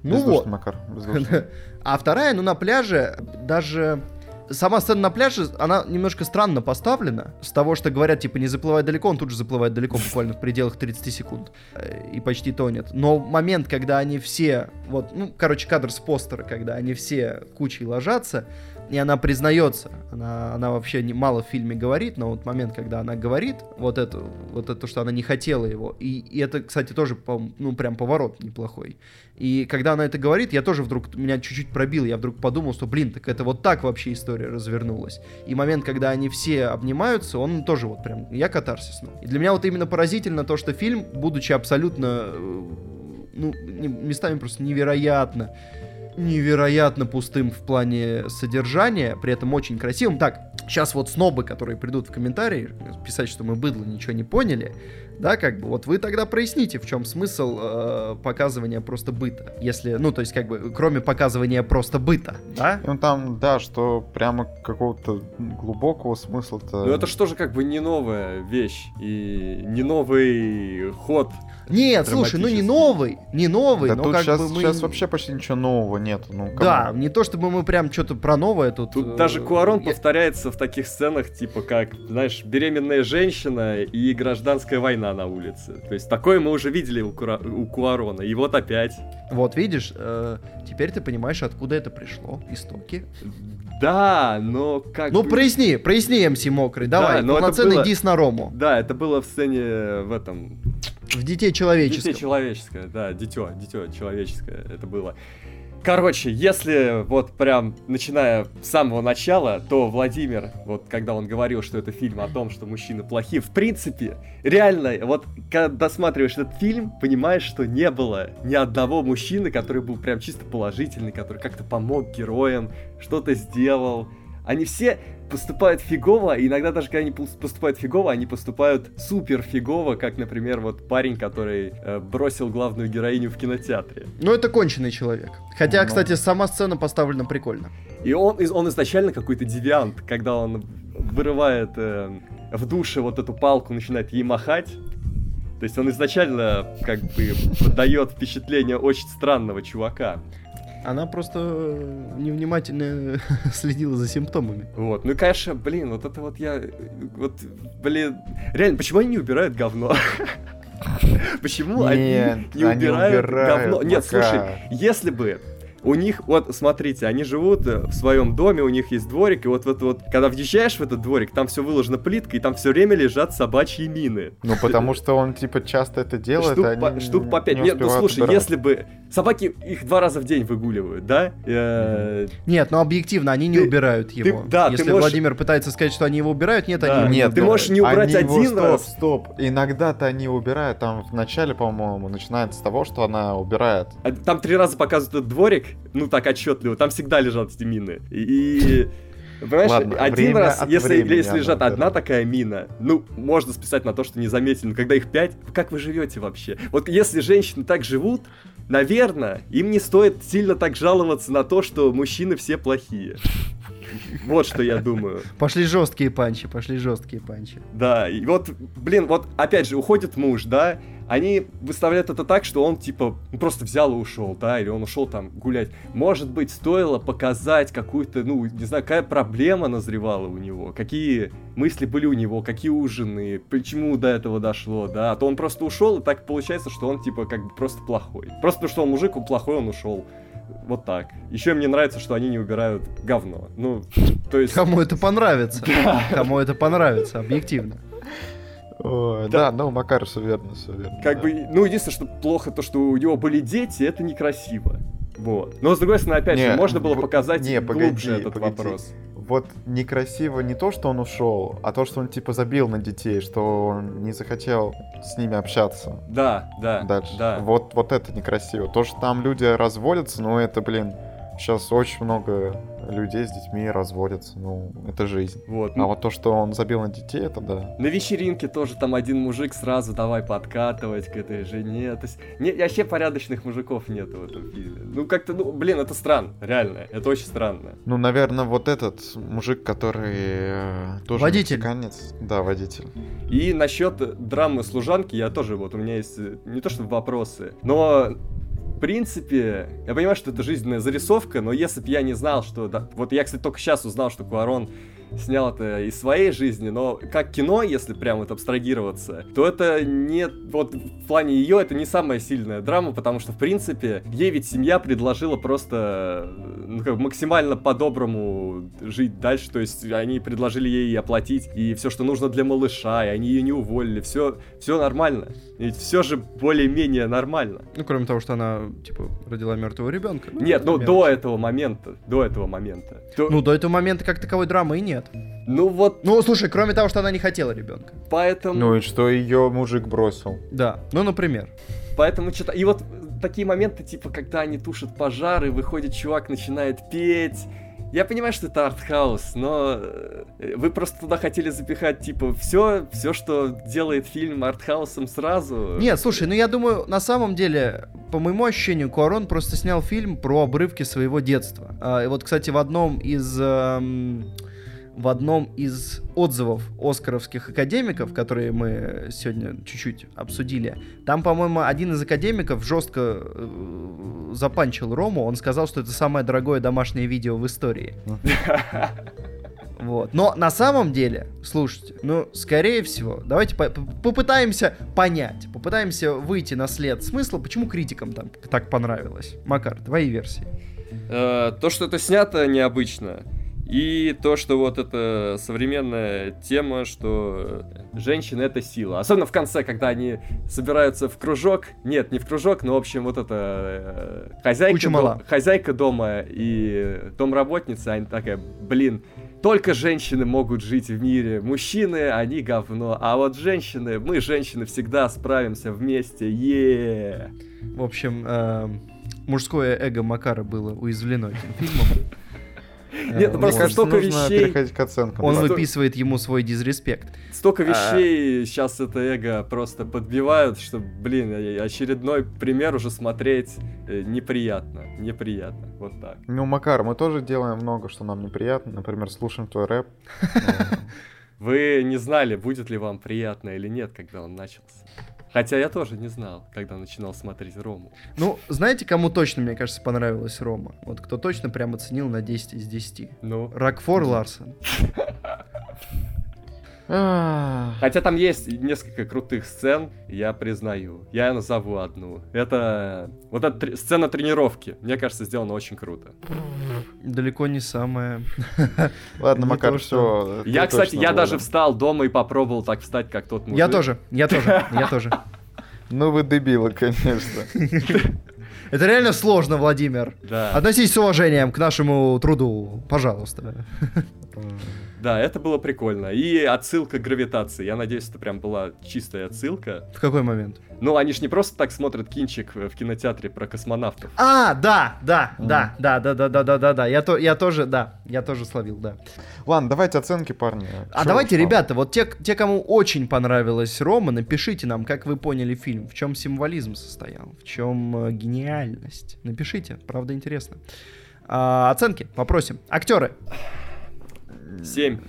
Ну вот. Макар. А вторая, ну, на пляже, даже сама сцена на пляже, она немножко странно поставлена. С того, что говорят, типа, не заплывай далеко, он тут же заплывает далеко, буквально в пределах 30 секунд. Э, И почти тонет. Но момент, когда они все, вот, ну, короче, кадр с постера, когда они все кучей ложатся, и она признается, она, она вообще не, мало в фильме говорит, но вот момент, когда она говорит вот это, вот это, что она не хотела его, и, и это, кстати, тоже, по- ну, прям поворот неплохой. И когда она это говорит, я тоже вдруг, меня чуть-чуть пробило, я вдруг подумал, что, блин, так это вот так вообще история развернулась. И момент, когда они все обнимаются, он тоже вот прям, я катарсис. ну. И для меня вот именно поразительно то, что фильм, будучи абсолютно, э, ну, местами просто невероятно, невероятно пустым в плане содержания, при этом очень красивым. Так, сейчас вот снобы, которые придут в комментарии, писать, что мы быдло, ничего не поняли, да, как бы, вот вы тогда проясните, в чем смысл э, показывания просто быта, если, ну, то есть, как бы, кроме показывания просто быта, да? Ну там, да, что прямо какого-то глубокого смысла-то... Но это что же как бы не новая вещь и не новый ход. Нет, слушай, ну не новый, не новый, Да но тут как сейчас, бы мы... сейчас вообще почти ничего нового нету. Ну, Да, не то чтобы мы прям что-то про новое тут... Тут э, даже Куарон я- повторяется в таких сценах, типа как, знаешь, беременная женщина и гражданская война на улице. То есть такое мы уже видели у, Кура- у Куарона. И вот опять. Вот, видишь, э, теперь ты понимаешь, откуда это пришло, истоки. Да, но как Ну, бы- проясни, проясни, МС Мокрый, давай, но это полноценный было- дис на Рому. Да, это было в сцене в этом В детей человеческом. человеческое, да, дитё, дитё человеческое это было. Короче, если вот прям начиная с самого начала, то Владимир, вот когда он говорил, что это фильм о том, что мужчины плохие, в принципе, реально, вот когда досматриваешь этот фильм, понимаешь, что не было ни одного мужчины, который был прям чисто положительный, который как-то помог героям, что-то сделал. Они все поступают фигово, и иногда даже когда они пос- поступают фигово, они поступают супер фигово, как, например, вот парень, который э, бросил главную героиню в кинотеатре. Ну, это конченый человек. Хотя, Ну. кстати, сама сцена поставлена прикольно. И он, он изначально какой-то девиант, когда он вырывает э, в душе вот эту палку, начинает ей махать. То есть он изначально как бы дает впечатление очень странного чувака. Она просто э, невнимательно следила за симптомами. Вот. Ну и, конечно, блин, вот это вот я... Вот, блин, реально, почему они не убирают говно? Почему они не они убирают убирают, говно? Нет, слушай, если бы у них, вот смотрите, они живут э, в своем доме, у них есть дворик, и вот, вот, вот, когда въезжаешь в этот дворик, там все выложено плиткой, и там все время лежат собачьи мины. Ну, потому что он, типа, часто это делает, штук, они по, штук по пять. не Нет, ну слушай, убирать. если бы собаки их два раза в день выгуливают, да? Э, Нет, но объективно, они не Ты- убирают ты- его. да, ты Если можешь- Владимир пытается сказать, что они его убирают, нет, Да. они его не Нет, Ты ну, можешь не убрать они его- один стоп, раз. Стоп, Иногда-то они убирают, там в начале, по-моему, начинается с того, что она убирает. а там три раза показывают этот дворик, ну так отчетливо, там всегда лежат эти мины. И... Понимаешь, Ладно, один время раз, если, времени если лежат одна убирает. такая мина, ну, можно списать на то, что не заметили, но когда их пять, как вы живете вообще? Вот если женщины так живут, наверное, им не стоит сильно так жаловаться на то, что мужчины все плохие. Вот что я думаю. Пошли жесткие панчи, пошли жесткие панчи. Да, и вот, блин, вот опять же, уходит муж, да, они выставляют это так, что он, типа, ну, просто взял и ушел, да, или он ушел там гулять. Может быть, стоило показать какую-то, ну, не знаю, какая проблема назревала у него, какие мысли были у него, какие у жены, почему до этого дошло, да, а то он просто ушел, и так получается, что он, типа, как бы просто плохой. Просто потому, что он мужик, он плохой, он ушел. Вот так. Еще мне нравится, что они не убирают говно. Ну, то есть... Кому это понравится? Кому это понравится, объективно. Ой, Да. да, ну, Макар, все верно, все верно. Как да. бы, ну, единственное, что плохо, то, что у него были дети, это некрасиво. Вот. Но, с другой стороны, опять же, Не, можно было показать не, глубже погоди, этот погоди. вопрос. Вот некрасиво не то, что он ушел, а то, что он, типа, забил на детей, что он не захотел с ними общаться Да, да, дальше. да. Вот, вот это некрасиво. То, что там люди разводятся, ну, это, блин, сейчас очень много людей с детьми разводятся, ну, это жизнь. Вот. А вот то, что он забил на детей, это да. На вечеринке тоже там один мужик сразу давай подкатывать к этой жене. То есть, не, вообще порядочных мужиков нету в этом фильме. Ну, как-то, ну, блин, это странно, реально. Это очень странно. Ну, наверное, вот этот мужик, который э, тоже Водитель. мексиканец. Да, водитель. И насчет драмы служанки, я тоже, вот у меня есть э, не то что вопросы, но в принципе, я понимаю, что это жизненная зарисовка, но если бы я не знал, что... да, вот я, кстати, только сейчас узнал, что Куарон снял это из своей жизни, но как кино, если прям вот абстрагироваться, то это не... Вот в плане ее это не самая сильная драма, потому что, в принципе, ей ведь семья предложила просто ну, как максимально по-доброму жить дальше, то есть они предложили ей оплатить и все, что нужно для малыша, и они ее не уволили, все, все нормально. Ведь все же более-менее нормально. Ну, кроме того, что она, типа, родила мертвого ребенка. Нет, ну до этого момента, до этого момента. То- Ну, до этого момента как таковой драмы и нет. Ну вот Ну, слушай, кроме того, что она не хотела ребенка. поэтому... Ну и что ее мужик бросил. Да, ну, например. Поэтому что-то... И вот такие моменты, типа, когда они тушат пожары, выходит чувак, начинает петь. Я понимаю, что это артхаус, но э, вы просто туда хотели запихать, типа, все, все, что делает фильм артхаусом сразу. Нет, слушай, ну я думаю, на самом деле, по моему ощущению, Куарон просто снял фильм про обрывки своего детства. А, и вот, кстати, в одном из... эм, в одном из отзывов оскаровских академиков, которые мы сегодня чуть-чуть обсудили, там, по-моему, один из академиков жестко э, запанчил Рому. Он сказал, что это самое дорогое домашнее видео в истории. Вот. Но на самом деле, слушайте, ну, скорее всего, давайте по- по- попытаемся понять, попытаемся выйти на след смысла, почему критикам там так понравилось. Макар, твои версии. Э, то, что это снято необычно. И то, что вот эта современная тема, что женщина это сила. Особенно в конце, когда они собираются в кружок. Нет, не в кружок, но, в общем, вот это э, хозяйка, Куча до- мала. хозяйка дома и домработница, они такая, блин, только женщины могут жить в мире. Мужчины, они говно. А вот женщины, мы, женщины, всегда справимся вместе. е В общем, э, мужское эго Макара было уязвлено этим фильмом. Нет, ну просто столько нужно вещей. переходить к оценкам. Он выписывает ему свой дизреспект. Столько А. вещей сейчас это эго просто подбивают, что, блин, э, очередной пример уже смотреть э, неприятно. Неприятно. Вот так. Ну, Макар, мы тоже делаем много, что нам неприятно. Например, слушаем твой рэп. Вы не знали, будет ли вам приятно или нет, когда он начался. Хотя я тоже не знал, когда начинал смотреть Рому. Ну, знаете, кому точно, мне кажется, понравилась Рома? Вот кто точно прям оценил на 10 из 10. Ну. Рокфор Ларсон. Хотя там есть несколько крутых сцен, я признаю. Я назову одну. Это вот эта тр- сцена тренировки. Мне кажется, сделана очень круто. Далеко не самое. Ладно, Макар, все. я, кстати, я даже встал дома и попробовал так встать, как тот мужик. Я тоже, я тоже, я тоже. Ну вы дебилы, конечно. Это реально сложно, Владимир. Да. Относись с уважением к нашему труду, пожалуйста. Да, это было прикольно. И отсылка к гравитации. Я надеюсь, это прям была чистая отсылка. В какой момент? Ну, они же не просто так смотрят кинчик в кинотеатре про космонавтов. А, да, да, да, да, да, да, да, да, да, да. Я, то, я тоже, да, я тоже словил, да. Ладно, давайте оценки, парни. А давайте, ушло? ребята, вот те, те, кому очень понравилась Рома, напишите нам, как вы поняли фильм, в чем символизм состоял, в чем э, гениальность. Напишите, правда интересно. А, оценки, попросим. Актеры. Семь.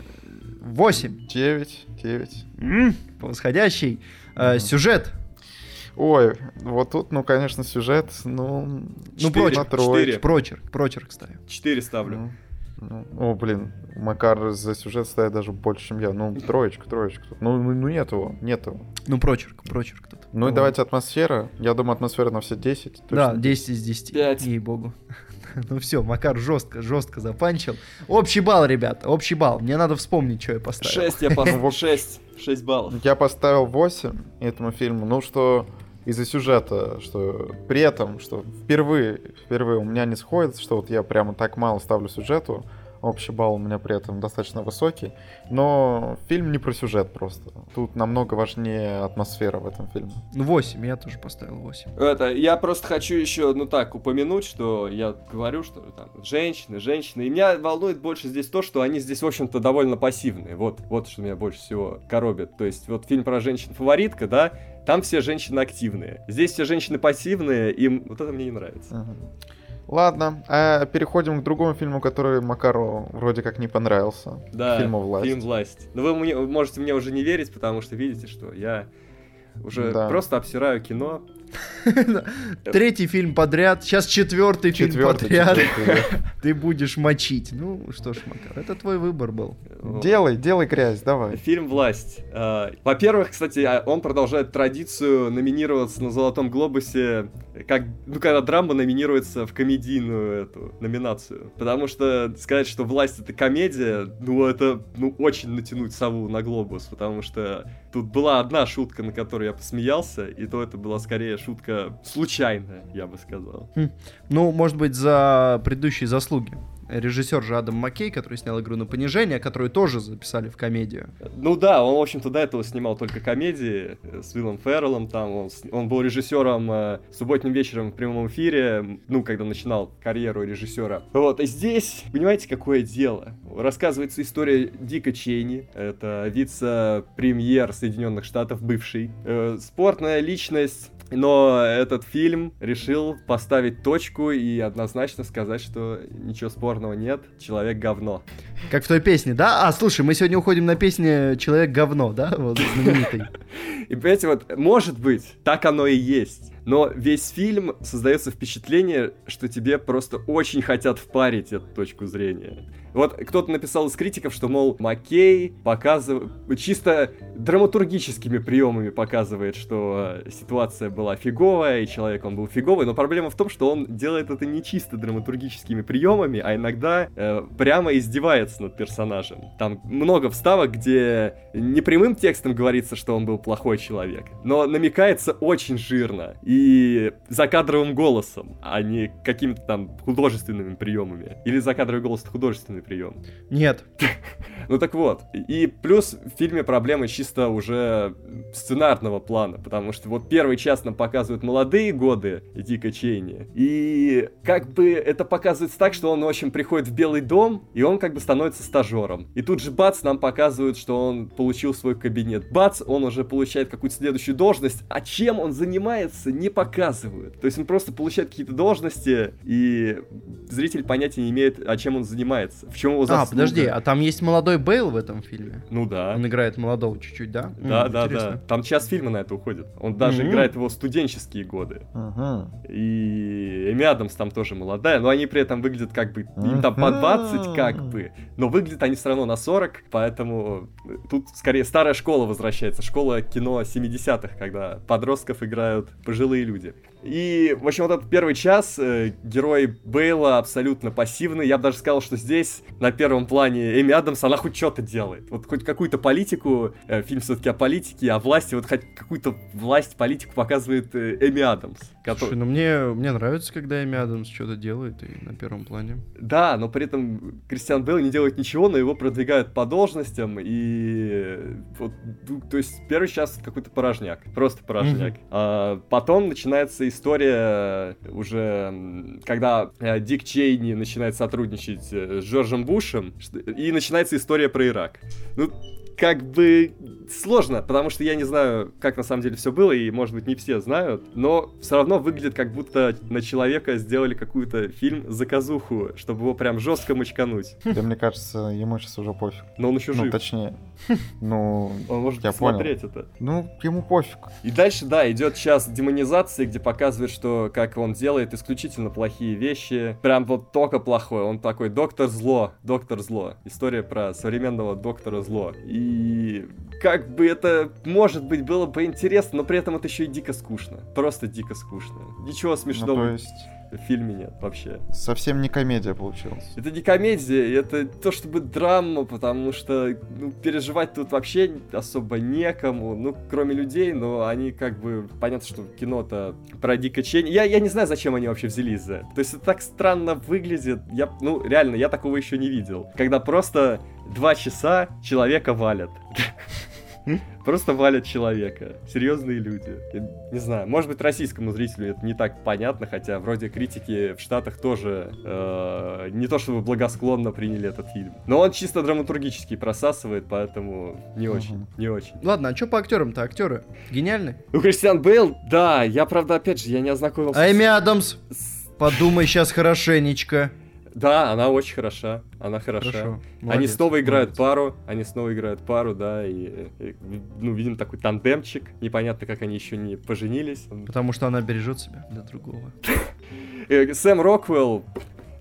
8. 9, 9. Восходящий. Э, сюжет. Ой, вот тут, ну, конечно, сюжет, ну... Ну, прочерк. Четыре. Прочерк, прочерк ставим. Четыре ставлю. Ну, ну, О, блин, Макар за сюжет ставит даже больше, чем я. Ну, троечка, троечка. тут. Ну, ну, ну, нет его, нет его. Ну, прочерк, прочерк тут. Ну и Вот. давайте атмосфера. Я думаю, атмосфера на все 10. Да, точно. 10 из 10. Пять. Ей-богу. Ну все, Макар жестко, жестко запанчил. Общий балл, ребята, общий балл. Мне надо вспомнить, что я поставил. Шесть я поставил. Шесть. Шесть баллов. Я поставил 8 этому фильму, ну что из-за сюжета, что при этом, что впервые, впервые у меня не сходит, что вот я прямо так мало ставлю сюжету, общий балл у меня при этом достаточно высокий, но фильм не про сюжет просто. Тут намного важнее атмосфера в этом фильме. Ну 8, я тоже поставил 8. Это, я просто хочу еще, ну так, упомянуть, что я говорю, что там женщины, женщины. И меня волнует больше здесь то, что они здесь, в общем-то, довольно пассивные. Вот, вот что меня больше всего коробит. То есть, вот фильм про женщин-фаворитка, да, там все женщины активные. Здесь все женщины пассивные, им вот это мне не нравится. Мгм. Ладно, а переходим к другому фильму, который Макару вроде как не понравился. Да, Фильму «Власть». фильм «Власть». Но вы мне, можете мне уже не верить, потому что видите, что я уже Да. просто обсираю кино. Третий фильм подряд, сейчас четвертый фильм подряд. четвертый, Ты будешь мочить. Ну что ж, Макар, это твой выбор был. Делай, делай грязь, давай. Фильм «Власть». А, Во-первых, кстати, а, он продолжает традицию номинироваться на «Золотом глобусе», как, ну, когда драма номинируется в комедийную эту номинацию. Потому что сказать, что «Власть» — это комедия, ну, это, ну, очень натянуть сову на глобус, потому что тут была одна шутка, на которую я посмеялся, и то это была скорее шутка случайная, я бы сказал. Ну, может быть, за предыдущие заслуги. Режиссер же Адам Маккей, который снял игру на понижение, которую тоже записали в комедию. Ну да, он, в общем-то, до этого снимал только комедии э, с Уиллом Ферреллом, там, он, он был режиссером э, «Субботним вечером» в прямом эфире, ну, когда начинал карьеру режиссера. Вот, и здесь, понимаете, какое дело? Рассказывается история Дика Чейни, это вице-премьер Соединенных Штатов, бывший, э, спортная личность, но этот фильм решил поставить точку и однозначно сказать, что ничего спорного нет, человек говно. Как в той песне, да? А, слушай, мы сегодня уходим на песню «Человек говно», да? Вот, знаменитой. И понимаете, вот, может быть, так оно и есть. Но весь фильм создается впечатление, что тебе просто очень хотят впарить эту точку зрения. Вот кто-то написал из критиков, что, мол, Маккей показывает, чисто драматургическими приемами показывает, что э, ситуация была фиговая, и человек он был фиговый, но проблема в том, что он делает это не чисто драматургическими приемами, а иногда э, прямо издевается над персонажем. Там много вставок, где не прямым текстом говорится, что он был плохой человек, но намекается очень жирно и закадровым голосом, а не какими-то там художественными приемами. Или закадровый голос это художественный прием. Нет. Ну так вот. И плюс в фильме проблемы чисто уже сценарного плана, потому что вот первый час нам показывают молодые годы Дика Чейни, и как бы это показывается так, что он, в общем, приходит в Белый дом, и он как бы становится стажером. И тут же бац, нам показывают, что он получил свой кабинет. Бац, он уже получает какую-то следующую должность, а чем он занимается, не показывают. То есть он просто получает какие-то должности, и зритель понятия не имеет, о чем он занимается. В чем его заслуга. А, подожди, а там есть молодой Бейл в этом фильме? Ну да. Он играет молодого чуть-чуть, да? Да, М, да, интересно. да. Там час фильма на это уходит. Он даже Мгм. играет его студенческие годы. Мгм. И Эми Адамс там тоже молодая, но они при этом выглядят как бы, им там по 20 как бы, но выглядят они все равно на 40, поэтому тут скорее старая школа возвращается, школа кино 70-х, когда подростков играют пожилые люди. И, в общем, вот этот первый час э, герой Бейла абсолютно пассивный. Я бы даже сказал, что здесь на первом плане Эми Адамс, она хоть что-то делает. Вот хоть какую-то политику, э, фильм все-таки о политике, о власти, вот хоть какую-то власть, политику показывает э, Эми Адамс. кото- Слушай, ну мне, мне нравится, когда Эми Адамс что-то делает и на первом плане. Да, но при этом Кристиан Бейл не делает ничего, но его продвигают по должностям, и э, вот, ну, то есть первый час какой-то порожняк, просто порожняк. А потом начинается история уже, м, когда э, Дик Чейни начинает сотрудничать э, с Джорджем Бушем, и начинается история про Ирак. Ну, как бы сложно, потому что я не знаю, как на самом деле все было, и, может быть, не все знают, но все равно выглядит, как будто на человека сделали какую-то фильм заказуху, чтобы его прям жестко мочкануть. Да мне кажется, ему сейчас уже пофиг. Но он еще Ну, жив. точнее. Ну, Он может я понял. посмотреть это. ну, ему пофиг. И дальше, да, идет час демонизации, где показывает, что как он делает исключительно плохие вещи. Прям вот только плохое. Он такой доктор зло, доктор зло. История про современного доктора зло. И как бы это, может быть, было бы интересно, но при этом это еще и дико скучно. Просто дико скучно. Ничего Ну, смешного то есть, в фильме нет вообще. совсем не комедия получилась. Это не комедия, это то чтобы драма, потому что ну, переживать тут вообще особо некому, ну, кроме людей, но они как бы, понятно, что кино-то про Дика Чейни. Я, я не знаю, зачем они вообще взялись за это. То есть это так странно выглядит. Я, ну, реально, я такого еще не видел. Когда просто два часа человека валят. Просто валят человека. Серьезные люди. Я не знаю, может быть, российскому зрителю это не так понятно, хотя вроде критики в Штатах тоже э, не то чтобы благосклонно приняли этот фильм. Но он чисто драматургически просасывает, поэтому не очень, Мгм. не очень. Ладно, а что по актерам-то? Актеры гениальны. Ну, Кристиан Бейл, да, я, правда, опять же, я не ознакомился Эми Адамс? Подумай сейчас хорошенечко. Да, она очень хороша, она хороша. Хорошо. Они молодец, снова играют молодец. пару, они снова играют пару, да, и, и, ну, видим такой тандемчик, непонятно, как они еще не поженились. Потому что она бережет себя для другого. Э, Сэм Роквелл,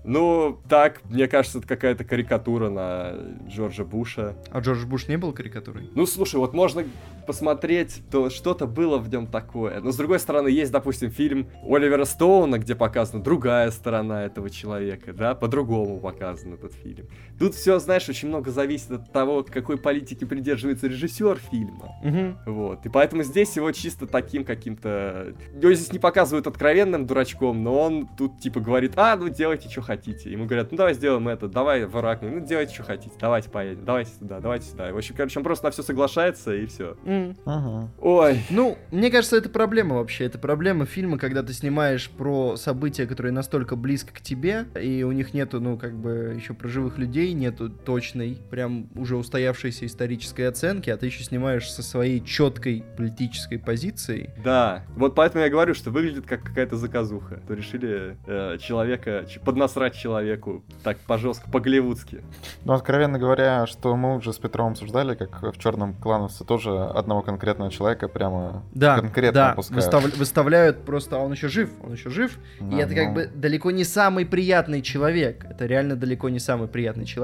ну, так, мне кажется, это какая-то карикатура на Джорджа Буша. А Джордж Буш не был карикатурой? Ну, слушай, вот можно посмотреть, то что-то было в нем такое. Но, с другой стороны, есть, допустим, фильм Оливера Стоуна, где показана другая сторона этого человека, да, по-другому показан этот фильм. Тут все, знаешь, очень много зависит от того, какой политики придерживается режиссер фильма. Угу. Вот. И поэтому здесь его чисто таким каким-то... Его здесь не показывают откровенным дурачком, но он тут типа говорит, а, ну делайте, что хотите. Ему говорят, ну давай сделаем это, давай в Ирак, ну делайте, что хотите, давайте поедем, давайте сюда, давайте сюда. И, в общем, короче, он просто на все соглашается, и все. Мгм. Ой, Ну, мне кажется, это проблема вообще. Это проблема фильма, когда ты снимаешь про события, которые настолько близко к тебе, и у них нету, ну, как бы, еще про живых людей, нету точной, прям уже устоявшейся исторической оценки, а ты еще снимаешь со своей четкой политической позицией. да. Вот поэтому я говорю, что выглядит как какая-то заказуха. То решили э, человека ч- поднасрать насрать человеку так по-жестко, по-голливудски. Ну, откровенно говоря, что мы уже с Петром обсуждали, как в черном клановце тоже одного конкретного человека прямо Да, конкретно да, опускают. выстав- выставляют просто, а он еще жив, он еще жив, и Да, это как ну. бы далеко не самый приятный человек, это реально далеко не самый приятный человек,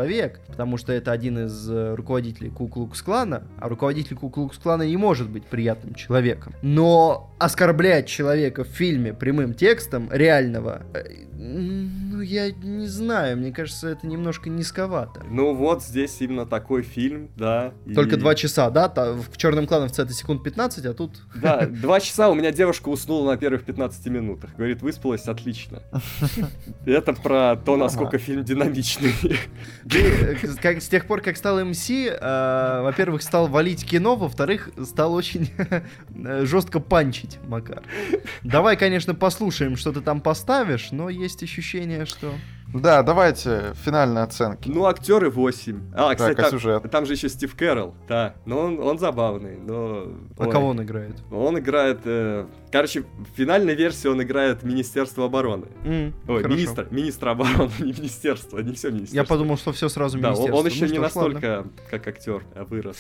потому что это один из э, руководителей Ку-Клукс-клана, а руководитель Ку-Клукс-клана не может быть приятным человеком. Но оскорблять человека в фильме прямым текстом реального, э, ну, я не знаю, мне кажется, это немножко низковато. Ну вот здесь именно такой фильм, да. и- Только два часа, да? В черном клановце это секунд 15, а тут... Да, два часа у меня девушка уснула на первых 15 минутах. Говорит, выспалась отлично. Это про то, насколько фильм динамичный. Ты, э, как, с тех пор, как стал МС, э, во-первых, стал валить кино, во-вторых, стал очень жестко панчить, Макар. Давай, конечно, послушаем, что ты там поставишь, но есть ощущение, что... Да, давайте финальные оценки. Ну, актеры 8. А, кстати, Так, а там, сюжет? там же еще Стив Кэрролл. Да, но он, он забавный, но... А ой. кого он играет? Он играет... э, Короче, в финальной версии он играет Министерство обороны. М, Ой, хорошо. министр, министра обороны, не министерство, не все министерство. Я подумал, что все сразу Да, он, министерство. он еще Ну не что ж, ладно. настолько, как актер, а вырос.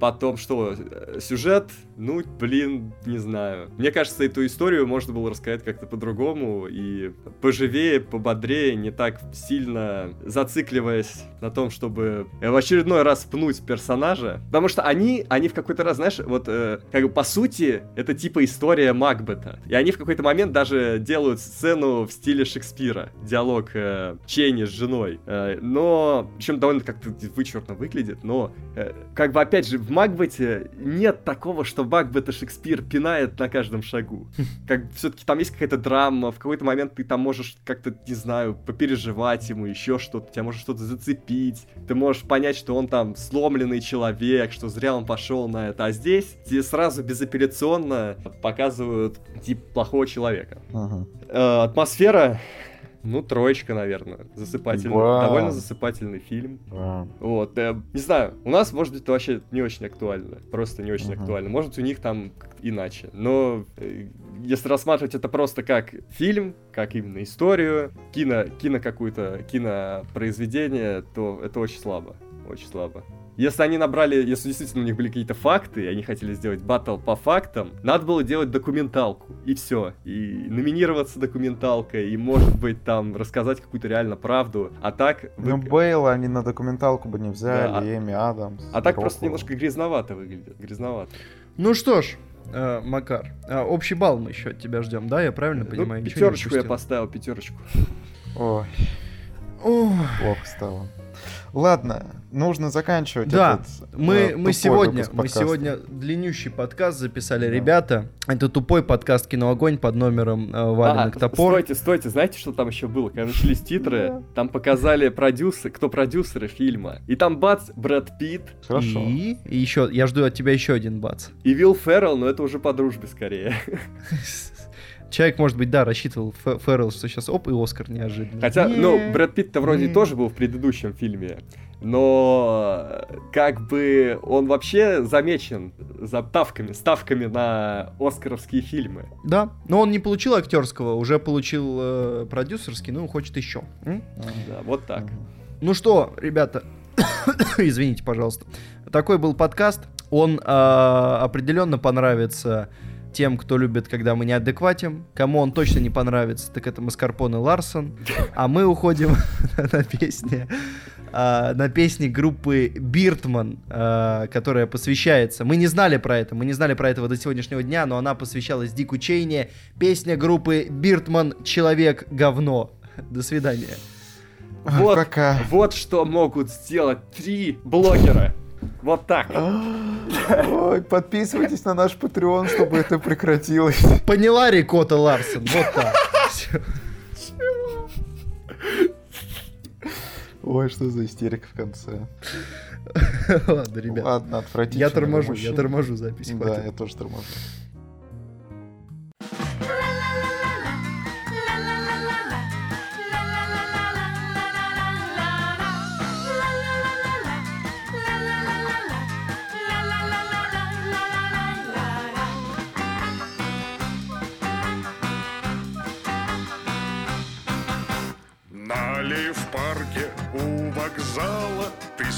Потом что, сюжет, ну, блин, не знаю. Мне кажется, эту историю можно было рассказать как-то по-другому и поживее, пободрее, не так сильно зацикливаясь на том, чтобы в очередной раз пнуть персонажа. Потому что они, они в какой-то раз, знаешь, вот, э, как бы по сути, это типа история Макбета. И они в какой-то момент даже делают сцену в стиле Шекспира. Диалог э, Чейни с женой. Э, но, причем довольно как-то вычурно выглядит, но, э, как бы, опять же, в Макбете нет такого, что Макбета Шекспир пинает на каждом шагу. Как все-таки там есть какая-то драма, в какой-то момент ты там можешь как-то, не знаю, попереживать ему, еще что-то, тебя может что-то зацепить, ты можешь понять, что он там сломленный человек, что зря он пошел на это, а здесь тебе сразу безапелляционно показывают тип плохого человека. Мгм. Э, атмосфера, ну, троечка, наверное, засыпательный, Вау. довольно засыпательный фильм. Да. Вот, э, не знаю, у нас, может быть, это вообще не очень актуально, просто не очень Мгм. актуально. Может, у них там иначе. Но э, если рассматривать это просто как фильм, как именно историю, кино, кино какую-то, кинопроизведение, то это очень слабо, очень слабо. Если они набрали, если действительно у них были какие-то факты, и они хотели сделать батл по фактам, надо было делать документалку, и все. И номинироваться документалкой, и, может быть, там рассказать какую-то реально правду. А так... вы- Ну, Бейла они на документалку бы не взяли, Да, а- Эми Адамс. А так просто немножко грязновато выглядит, грязновато. Ну что ж, э, Макар, а, общий балл мы еще от тебя ждем, да? Я правильно понимаю? ну, не пятерочку я поставил, пятерочку. Ой, Ох. плохо стало. Ладно, нужно заканчивать Да, этот Мы, э, мы сегодня, мы сегодня длиннющий подкаст записали, Да. ребята. Это тупой подкаст «Киноогонь» под номером э, «Валенок А, топор». Стойте, стойте, знаете, что там еще было? Когда начались титры, там показали продюсер, кто продюсеры фильма. И там бац, Брэд Питт Хорошо. И, и еще, я жду от тебя еще один бац. и Вилл Феррелл, но это уже по дружбе скорее. Человек, может быть, да, рассчитывал Фе- Феррелл, что сейчас оп, и Оскар неожиданно. Хотя, ну, Брэд Питт-то вроде тоже был в предыдущем фильме. Но э, как бы он вообще замечен за ставками, ставками на оскаровские фильмы. Да, но он не получил актерского, уже получил э, продюсерский, ну, хочет еще. М? Да, вот так. Ну что, ребята, извините, пожалуйста. Такой был подкаст. Он э, определенно понравится тем, кто любит, когда мы неадекватим. Кому он точно не понравится, так это Маскарпон и Ларсон. А мы уходим на песни. а, на песни группы Биртман, а, которая посвящается... Мы не знали про это, мы не знали про этого до сегодняшнего дня, но она посвящалась Дику Чейни. Песня группы Биртман «Человек говно». До свидания. Вот, Пока. вот что могут сделать три блогера. Вот так. Ой, подписывайтесь на наш Patreon, чтобы это прекратилось. Поняла Рикота Ларсон, вот так. Ой, что за истерика в конце. Ладно, ребят. Ладно, отвратительно. Я торможу, я торможу запись. Да, я тоже торможу.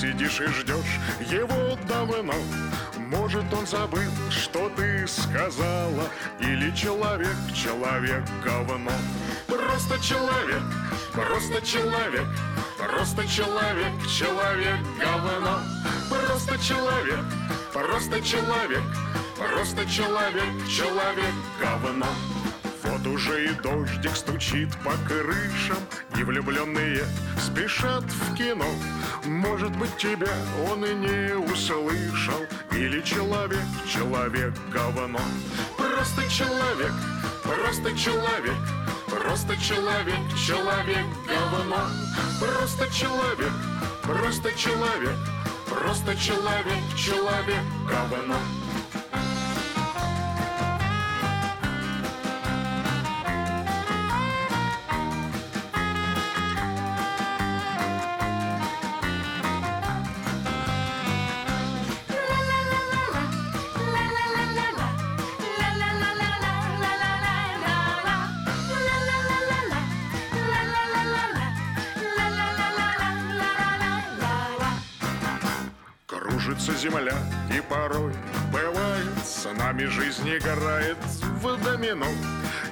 Сидишь и ждешь его давно. Может он забыл, что ты сказала Или человек, человек говно. Просто человек, просто человек Просто человек, человек говно. Просто человек, просто человек Просто человек, человек говно вот уже и дождик стучит по крышам И влюбленные спешат в кино. Может быть тебя он и не услышал Или человек, человек говно. Просто человек, просто человек Просто человек, человек говно. Просто человек, просто человек Просто человек, человек говно земля и порой бывает С нами жизнь играет в домино.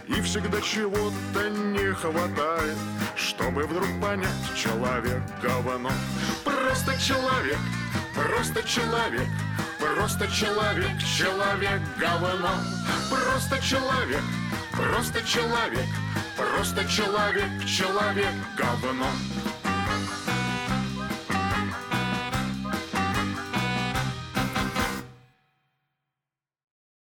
И всегда чего-то не хватает Чтобы вдруг понять человек говно. Просто человек, просто человек Просто человек, человек говно. Просто человек, просто человек Просто человек, человек говно